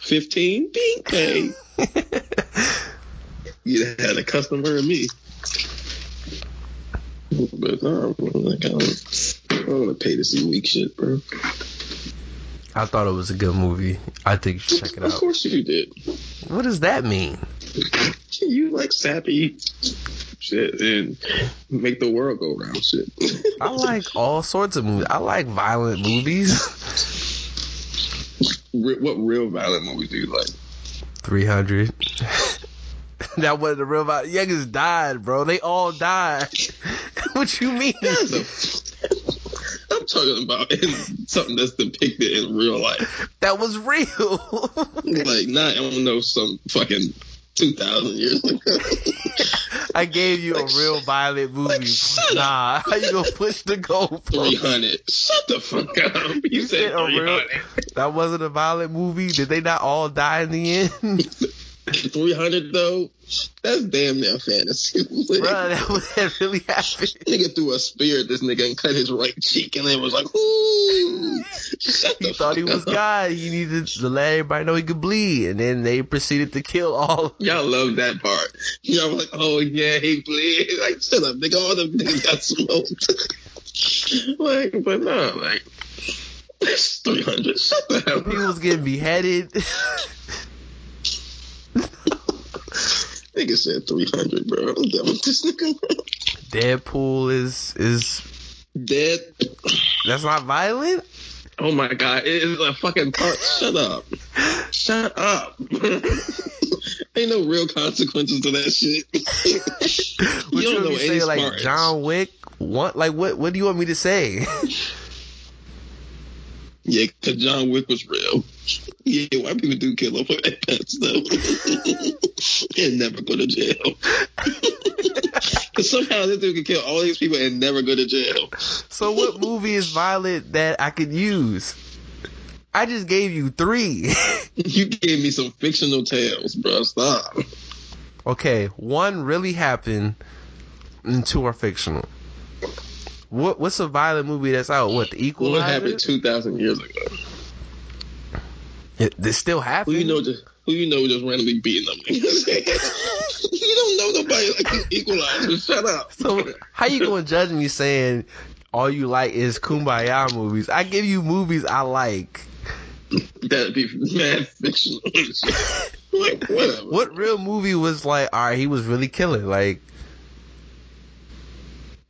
15. Bing, bang. You'd have had a customer and me. But no, bro, like, I don't, I don't want to pay to see weak shit, bro. I thought it was a good movie. I think you should check it out. Of course you did. What does that mean? You like sappy shit and make the world go round shit. I like all sorts of movies. I like violent movies. Re- what real violent movies do you like? 300. that wasn't a real violent. Youngest died, bro. They all died. what you mean? I'm talking about in something that's depicted in real life. That was real. Like, not, I don't know, some fucking 2,000 years ago. I gave you a Like, real violent movie. like, shut nah, how you gonna push the goalpost? 300. Shut the fuck up. You, You said said a real- 300. That wasn't a violent movie. Did they not all die in the end? 300 though, that's damn near fantasy. Bro, that, was, that really happened. Nigga threw a spear at this nigga and cut his right cheek, and then was like, "Ooh!" He thought he was up. God. He needed to let everybody know he could bleed, and then they proceeded to kill all. Y'all love that part. Y'all were like, "Oh yeah, he bleed." Like, shut up, nigga. All them niggas got smoked. like, but no, like, it's three hundred. Shut the hell He was getting beheaded. Nigga said three hundred, bro. I'm done with this nigga. Deadpool is is Dead. that's not violent. Oh my god, it is a fucking part. Shut up. Shut up. Ain't no real consequences to that shit. What you don't want know to any say? Like smarts. John Wick? What? Like what? What do you want me to say? Yeah, because John Wick was real. Yeah, white people do kill over their pets, though. and never go to jail. Because somehow this dude can kill all these people and never go to jail. so what movie is violent that I could use? I just gave you three. You gave me some fictional tales, bro. Stop. okay, one really happened, and two are fictional. What what's a violent movie that's out? What the What happened two thousand years ago? It, this still Who you know just who you know just randomly beating them you don't know nobody like these equalizers. Shut up. So how you gonna judge me saying all you like is kumbaya movies? I give you movies I like. That'd be mad fictional. like whatever. What real movie was like? All right, he was really killing. Like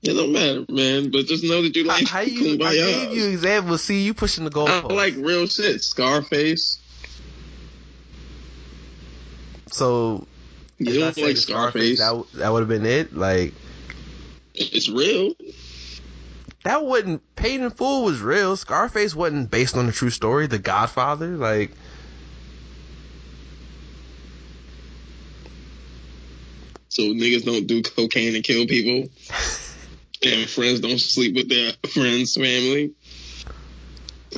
It don't matter, man. But just know that you like how you? I kumbaya. gave you examples. See, you pushing the goal. I like real shit. Scarface. So You don't like Scarface, Scarface. That that would have been it. Like It's real. that wasn't Paid in Full was real. Scarface wasn't based on a true story. The Godfather, like. So niggas don't do cocaine and kill people. And friends don't sleep with their friends' family.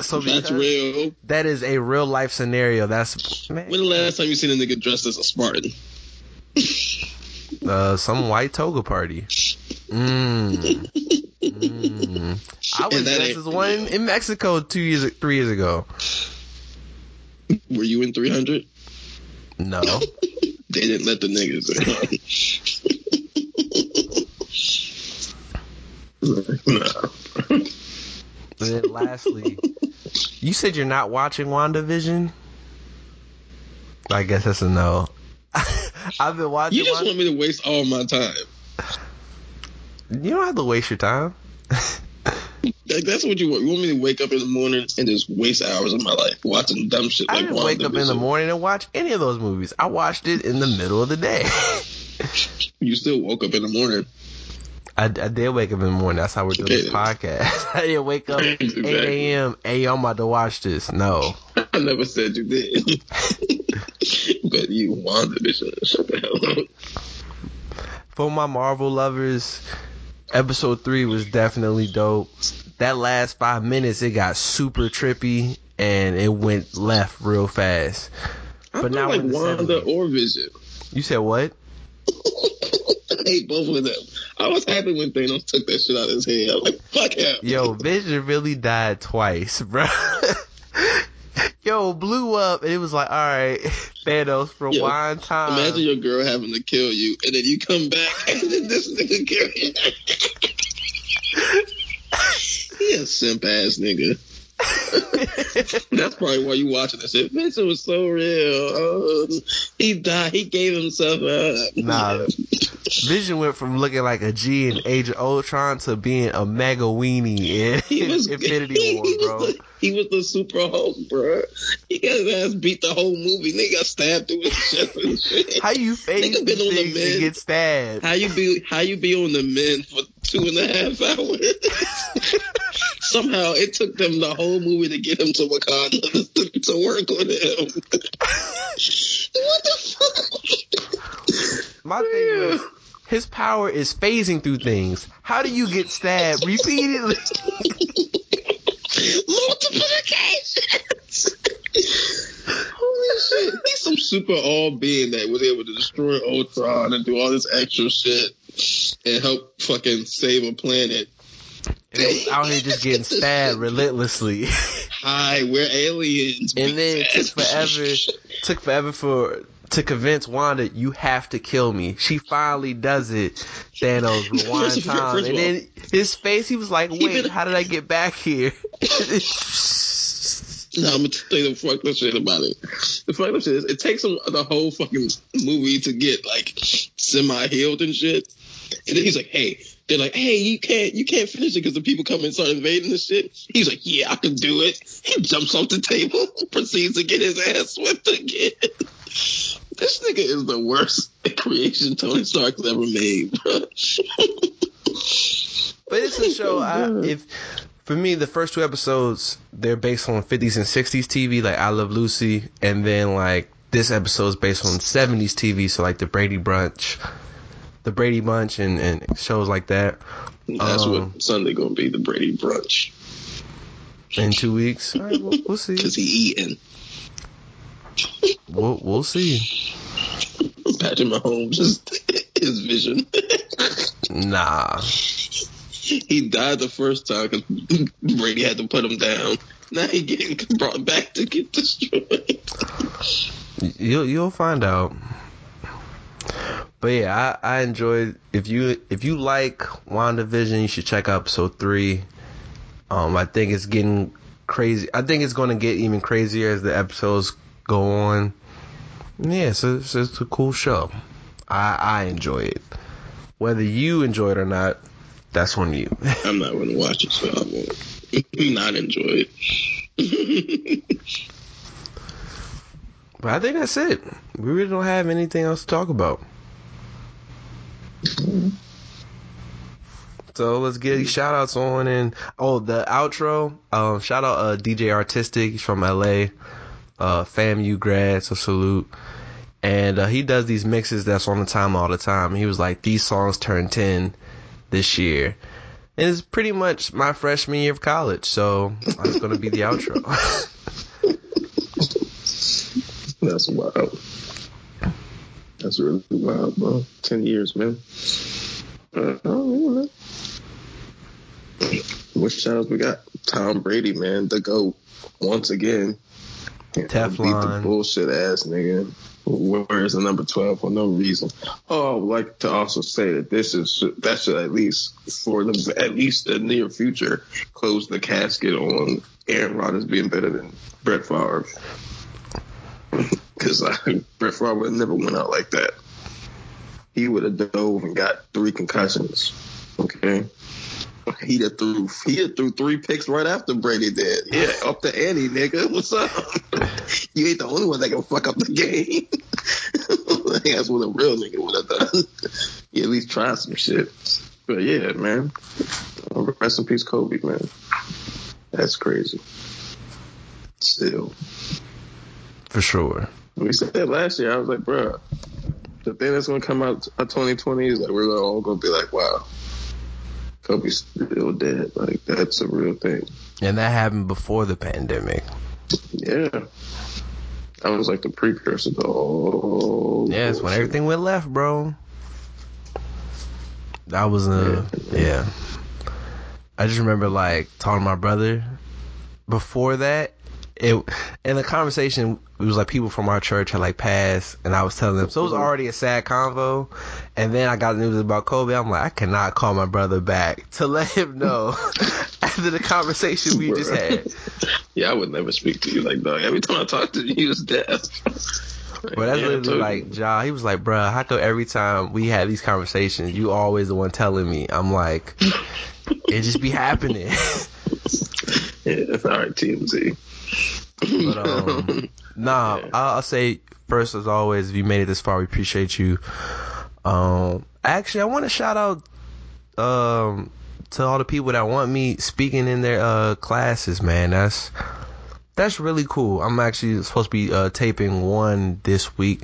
So That's real. That is a real life scenario. That's man, When the last time you seen a nigga dressed as a Spartan? uh, some white toga party. Mmm. Mm. I was dressed as one in Mexico two years, three years ago. Were you in 300? No, They didn't let the niggas in. no. And then lastly, you said you're not watching WandaVision. I guess that's a no. I've been watching. You just Wanda- want me to waste all my time. you don't have to waste your time. Like, that's what you want. You want me to wake up in the morning and just waste hours of my life watching dumb shit I like didn't wake up in the morning and watch any of those movies. I watched it in the middle of the day. You still woke up in the morning. I, I did wake up in the morning. That's how we're doing this podcast. I didn't wake up 8 a.m. Hey, I'm about to watch this. No. I never said you did. but you WandaVision. Shut the hell up. For my Marvel lovers, episode 3 was definitely dope. That last five minutes, it got super trippy and it went left real fast. I But now like Wanda 70s. or Vision. You said what? I hate both of them. I was happy when Thanos took that shit out of his head. I'm like, fuck him. Yo, Vision really died twice, bro. Yo, blew up and it was like, all right, Thanos for Yo, one time. Imagine your girl having to kill you, and then you come back, and then this nigga kill you. he a simp ass nigga. That's probably why you watching that shit. Vincent was so real. Oh, he died. He gave himself up. Nah, Vision went from looking like a G in Age of Ultron to being a mega weenie in He was Infinity he, War, he bro. Was the, he was the super Hulk, bro. He got his ass beat the whole movie. Nigga got stabbed through his chest and shit. How you face Nigga been on the things mend. get stabbed? How you be how you be on the men for two and a half hours? Somehow it took them the whole movie to get him to Wakanda to, to work with him. what the fuck? My thing is, his power is phasing through things. How do you get stabbed repeatedly? Multiplications. Holy shit! He's some super all being that was able to destroy Ultron and do all this extra shit and help fucking save a planet. And it was out here just getting stabbed relentlessly. Hi, we're aliens. And then it took forever took forever for to convince Wanda you have to kill me. She finally does it. Thanos rewind First of all- time, and then his face. He was like, "Wait, how did I get back here?" No, I'm gonna tell you the fucked up shit about it. The fucked up shit is it takes the whole fucking movie to get like semi healed and shit. And then he's like, "Hey," they're like, "Hey, you can't, you can't finish it because the people come and start invading the shit." He's like, "Yeah, I can do it." He jumps off the table, proceeds to get his ass whipped again. This nigga is the worst creation Tony Stark's ever made, bro. But it's a show. I, oh, if for me, the first two episodes they're based on 50s and 60s TV, like I Love Lucy, and then like this episode is based on 70s TV, so like the Brady Bunch, the Brady Bunch, and, and shows like that. That's Um, what Sunday gonna be the Brady brunch. in two weeks. All right, we'll, we'll see. Cause he eating. We'll, we'll see. Patrick Mahomes just his vision. Nah. he died the first time because Brady had to put him down. Now he getting brought back to get destroyed. You'll you'll find out. But yeah, I, I enjoyed if you if you like WandaVision, you should check out episode three. Um, I think it's getting crazy. I think it's going to get even crazier as the episodes go on. Yeah, so it's, it's a cool show. I I enjoy it. Whether you enjoy it or not, that's on you. I'm not going to watch it, so I won't not enjoy it. But I think that's it. We really don't have anything else to talk about. So let's get shout outs on and oh the outro. Um shout out uh DJ Artistic, from LA. Uh FAMU grad, so salute. And uh, he does these mixes that's on the time all the time. He was like, These songs turn ten this year. And it's pretty much my freshman year of college, so that's gonna be the outro. That's wild. That's really wild, bro. Ten years, man. Uh, oh, yeah, man. What we got? Tom Brady, man, the GOAT. Once again. Beat the Teflon. bullshit ass nigga. Wears the number 12 for no reason. Oh, I would like to also say that this is, that should at least, for the, at least the near future, close the casket on Aaron Rodgers being better than Brett Favre. Because Brett Favre would never went out like that. He would have dove and got three concussions. Okay. He would threw he had threw three picks right after Brady did. Yeah, up to ante, nigga. What's up? you ain't the only one that can fuck up the game. That's what a real nigga would have done. You at least try some shit. But yeah, man. Uh, rest in peace, Kobe, man. That's crazy. Still. For sure. We said that last year. I was like, bro, the thing that's gonna come out of 2020 is like we're all gonna be like, wow, Kobe's still dead. Like that's a real thing. And that happened before the pandemic. Yeah, that was like the precursor to all. Yeah, it's when everything went left, bro. That was uh, a yeah. I just remember like talking to my brother before that. It in the conversation it was like people from our church had like passed and I was telling them so it was mm-hmm. already a sad convo and then I got the news about Kobe I'm like I cannot call my brother back to let him know after the conversation we just had Yeah, I would never speak to you like dog. Every time I talk to you, you was dead. But that's Yeah, literally like. Ja. He was like, "Bruh, how come every time we have these conversations, you always the one telling me?" I'm like, "It just be happening." yeah, that's all right, TMZ. But um, nah, Yeah. I'll, I'll say first as always, if you made it this far, we appreciate you. Um, actually, I want to shout out um to all the people that want me speaking in their uh classes, man. That's that's really cool. I'm actually supposed to be uh taping one this week.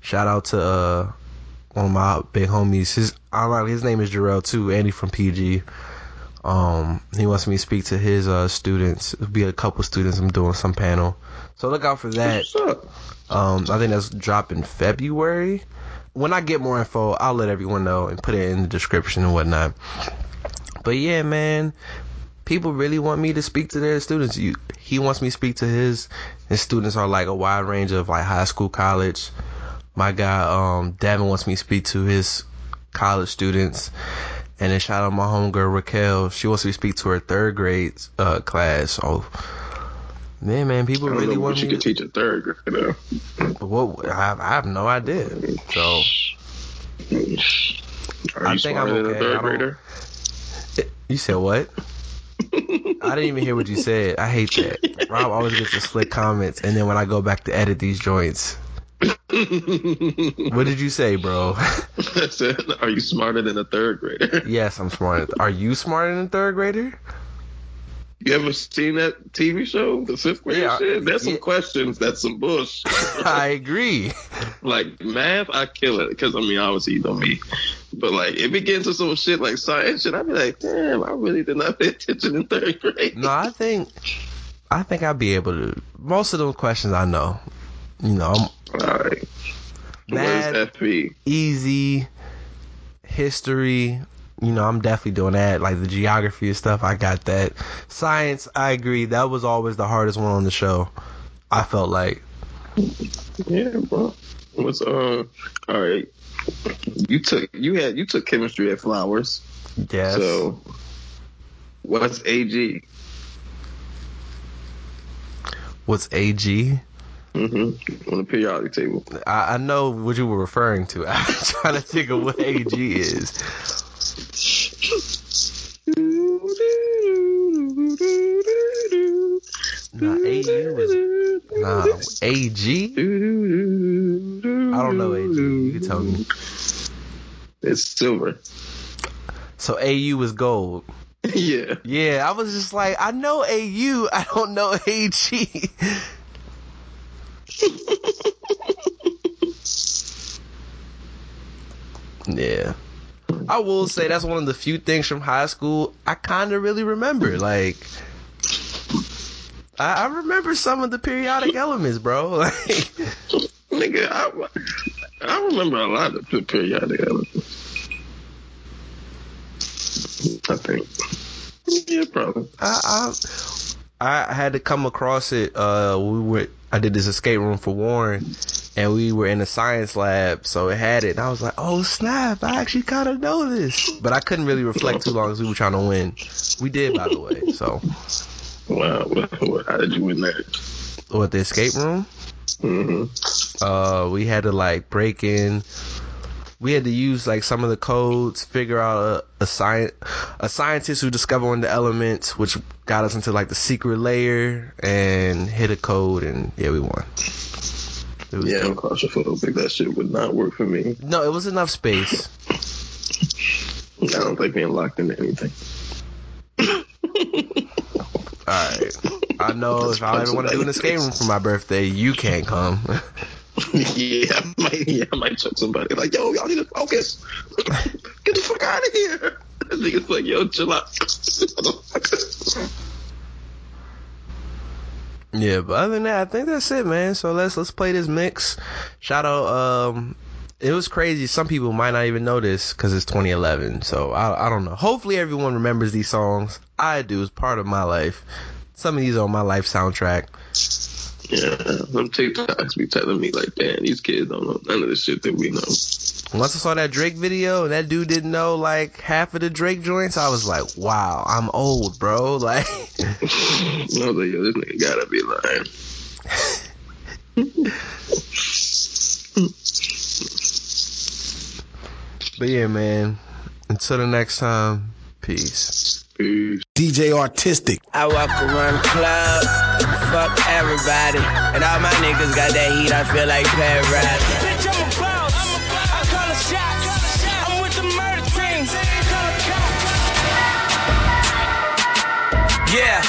Shout out to uh one of my big homies. His ironically his name is Jarrell too, Andy from PG. Um, he wants me to speak to his uh students. It'll be a couple students. I'm doing some panel, so look out for that. Um, I think that's dropping February. When I get more info, I'll let everyone know and put it in the description and whatnot. But yeah, man, people really want me to speak to their students. You, he wants me to speak to his. His students are like a wide range of like high school, college. My guy, um, Devin wants me to speak to his college students. And then shout out my homegirl Raquel. She wants me to speak to her third grade uh, class. So, yeah, man, people really want what you To, teach a third grader. what I, I have no idea. So Are I you think I'm smarter than okay. a third grader? you said what? I didn't even hear what you said. I hate that. Rob always gets the slick comments, and then when I go back to edit these joints, what did you say, bro? I said, are you smarter than a third grader? yes, I'm smarter. Are you smarter than a third grader? You ever seen that TV show, the fifth grade Yeah. shit? There's some Yeah. questions that's some bullshit. I agree. like math, I kill it because I mean, obviously you know me, But like, it begins with some shit like science shit, I'd be like, damn, I really did not pay attention in third grade. No, I think I think I'd be able to. Most of those questions I know. You know, I'm All right. Mad. FP? easy history. You know, I'm definitely doing that. Like the geography and stuff, I got that. Science, I agree. That was always the hardest one on the show. I felt like. Yeah, bro. What's um? All right. You took you had you took chemistry at Flowers. Yes. So what's AG? What's AG? Mm-hmm. On the periodic table. I, I know what you were referring to. I'm trying to think of what AG is. Nah, AU was nah AG. I don't know AG. You can tell me. It's silver. So AU was gold. yeah. Yeah, I was just like, I know AU, I don't know AG. yeah. I will say that's one of the few things from high school I kind of really remember. Like, I, I remember some of the periodic elements, bro. Like, Nigga, I, I remember a lot of the periodic elements. I think. Yeah, probably. I, I I had to come across it. Uh, we were I did this escape room for Warren, and we were in a science lab, so it had it. And I was like, oh snap! I actually kind of know this, but I couldn't really reflect too long because we were trying to win. We did, by the way. So Wow. How did you win that? what the escape room? hmm Uh, we had to like break in. We had to use like some of the codes, figure out a, a science, a scientist who discovered one of the elements, which got us into like the secret layer and hit a code, and yeah, we won. Yeah, I'm dope. claustrophobic. That shit would not work for me. No, it was enough space. I don't like being locked into anything. All right. I know if I ever want to do an escape room for my birthday, you can't come. yeah, I might, yeah, I might choke somebody. Like, yo, y'all need to focus. Get the fuck out of here. That nigga's like, yo, chill out. Yeah, but other than that, I think that's it, man. So let's let's play this mix. Shout out. Um, it was crazy. Some people might not even know this because it's 2011. So I I don't know. Hopefully everyone remembers these songs. I do. It's part of my life. Some of these are on my life soundtrack. Yeah, them TikToks be telling me like, damn, these kids don't know none of the shit that we know. Once I saw that Drake video and that dude didn't know like half of the Drake joints, I was like, wow, I'm old, bro. Like, I was like, yo, this nigga gotta be lying. but yeah, man. Until the next time, peace. Peace. DJ Artistic. I walk around the club, fuck everybody. And all my niggas got that heat, I feel like Pat Riley. Bitch, I'm a boss. I call a shot. I'm with the murder team. Call a cop. Yeah.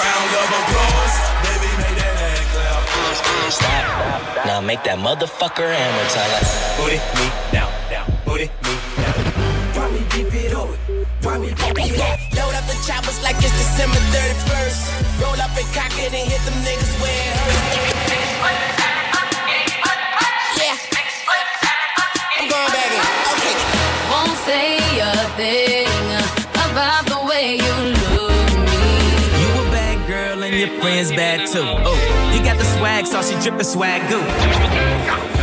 Round of applause. Baby, make that hand clap. Stop. Now make that motherfucker hammer time. Like, booty me down, down, booty me Load up the choppers like it's December 31st. Roll up and cock it and hit them niggas where it hurts. Yeah. I'm going back in. Okay. Won't say a thing about the way you look at me. You a bad girl and your friends bad too. Oh, you got the swag, saucy drippin' swag goo.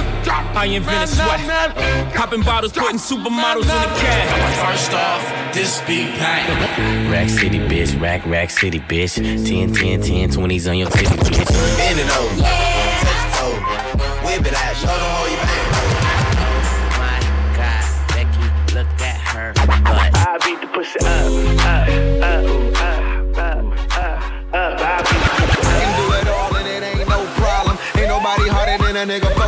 I invented sweat. Popping bottles, putting supermodels in the cab. First off, this be pain. Rack City, bitch. Rack, rack city, bitch. 10, 10, 10, 20s on your titty, bitch. Bend it over. Touch it over. Whip it out. Show them how you bang. My God, Becky, look at her butt. I beat the pussy up, up, up, up, up, up, up. I beat I can do it all and it ain't no problem. Ain't nobody harder than a nigga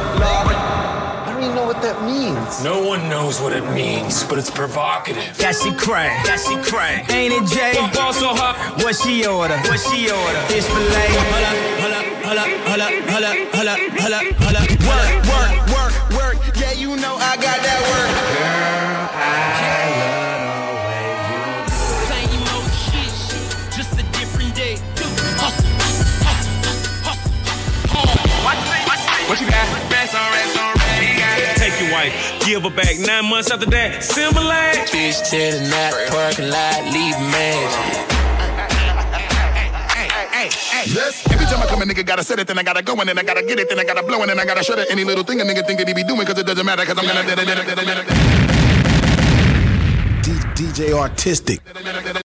No one knows what it means, but it's provocative. That she cray, that she cray. Ain't it Jay? Ball so hot. What she order? What she order? Fish fillet. Hold up, hold up, hold up, hold up, hold up, hold up, hold up, hold up. Work, work, work, work. Yeah, you You know I give her back nine months after that. Similar. Bitch to the night, parking lot, leave magic. Yes. Every time I come, a nigga gotta set it, then I gotta go, and then I gotta get it, then I gotta blow, and then I gotta shut it. Any little thing a nigga think that he be doing, cause it doesn't matter, cause I'm gonna. DJ Artistic.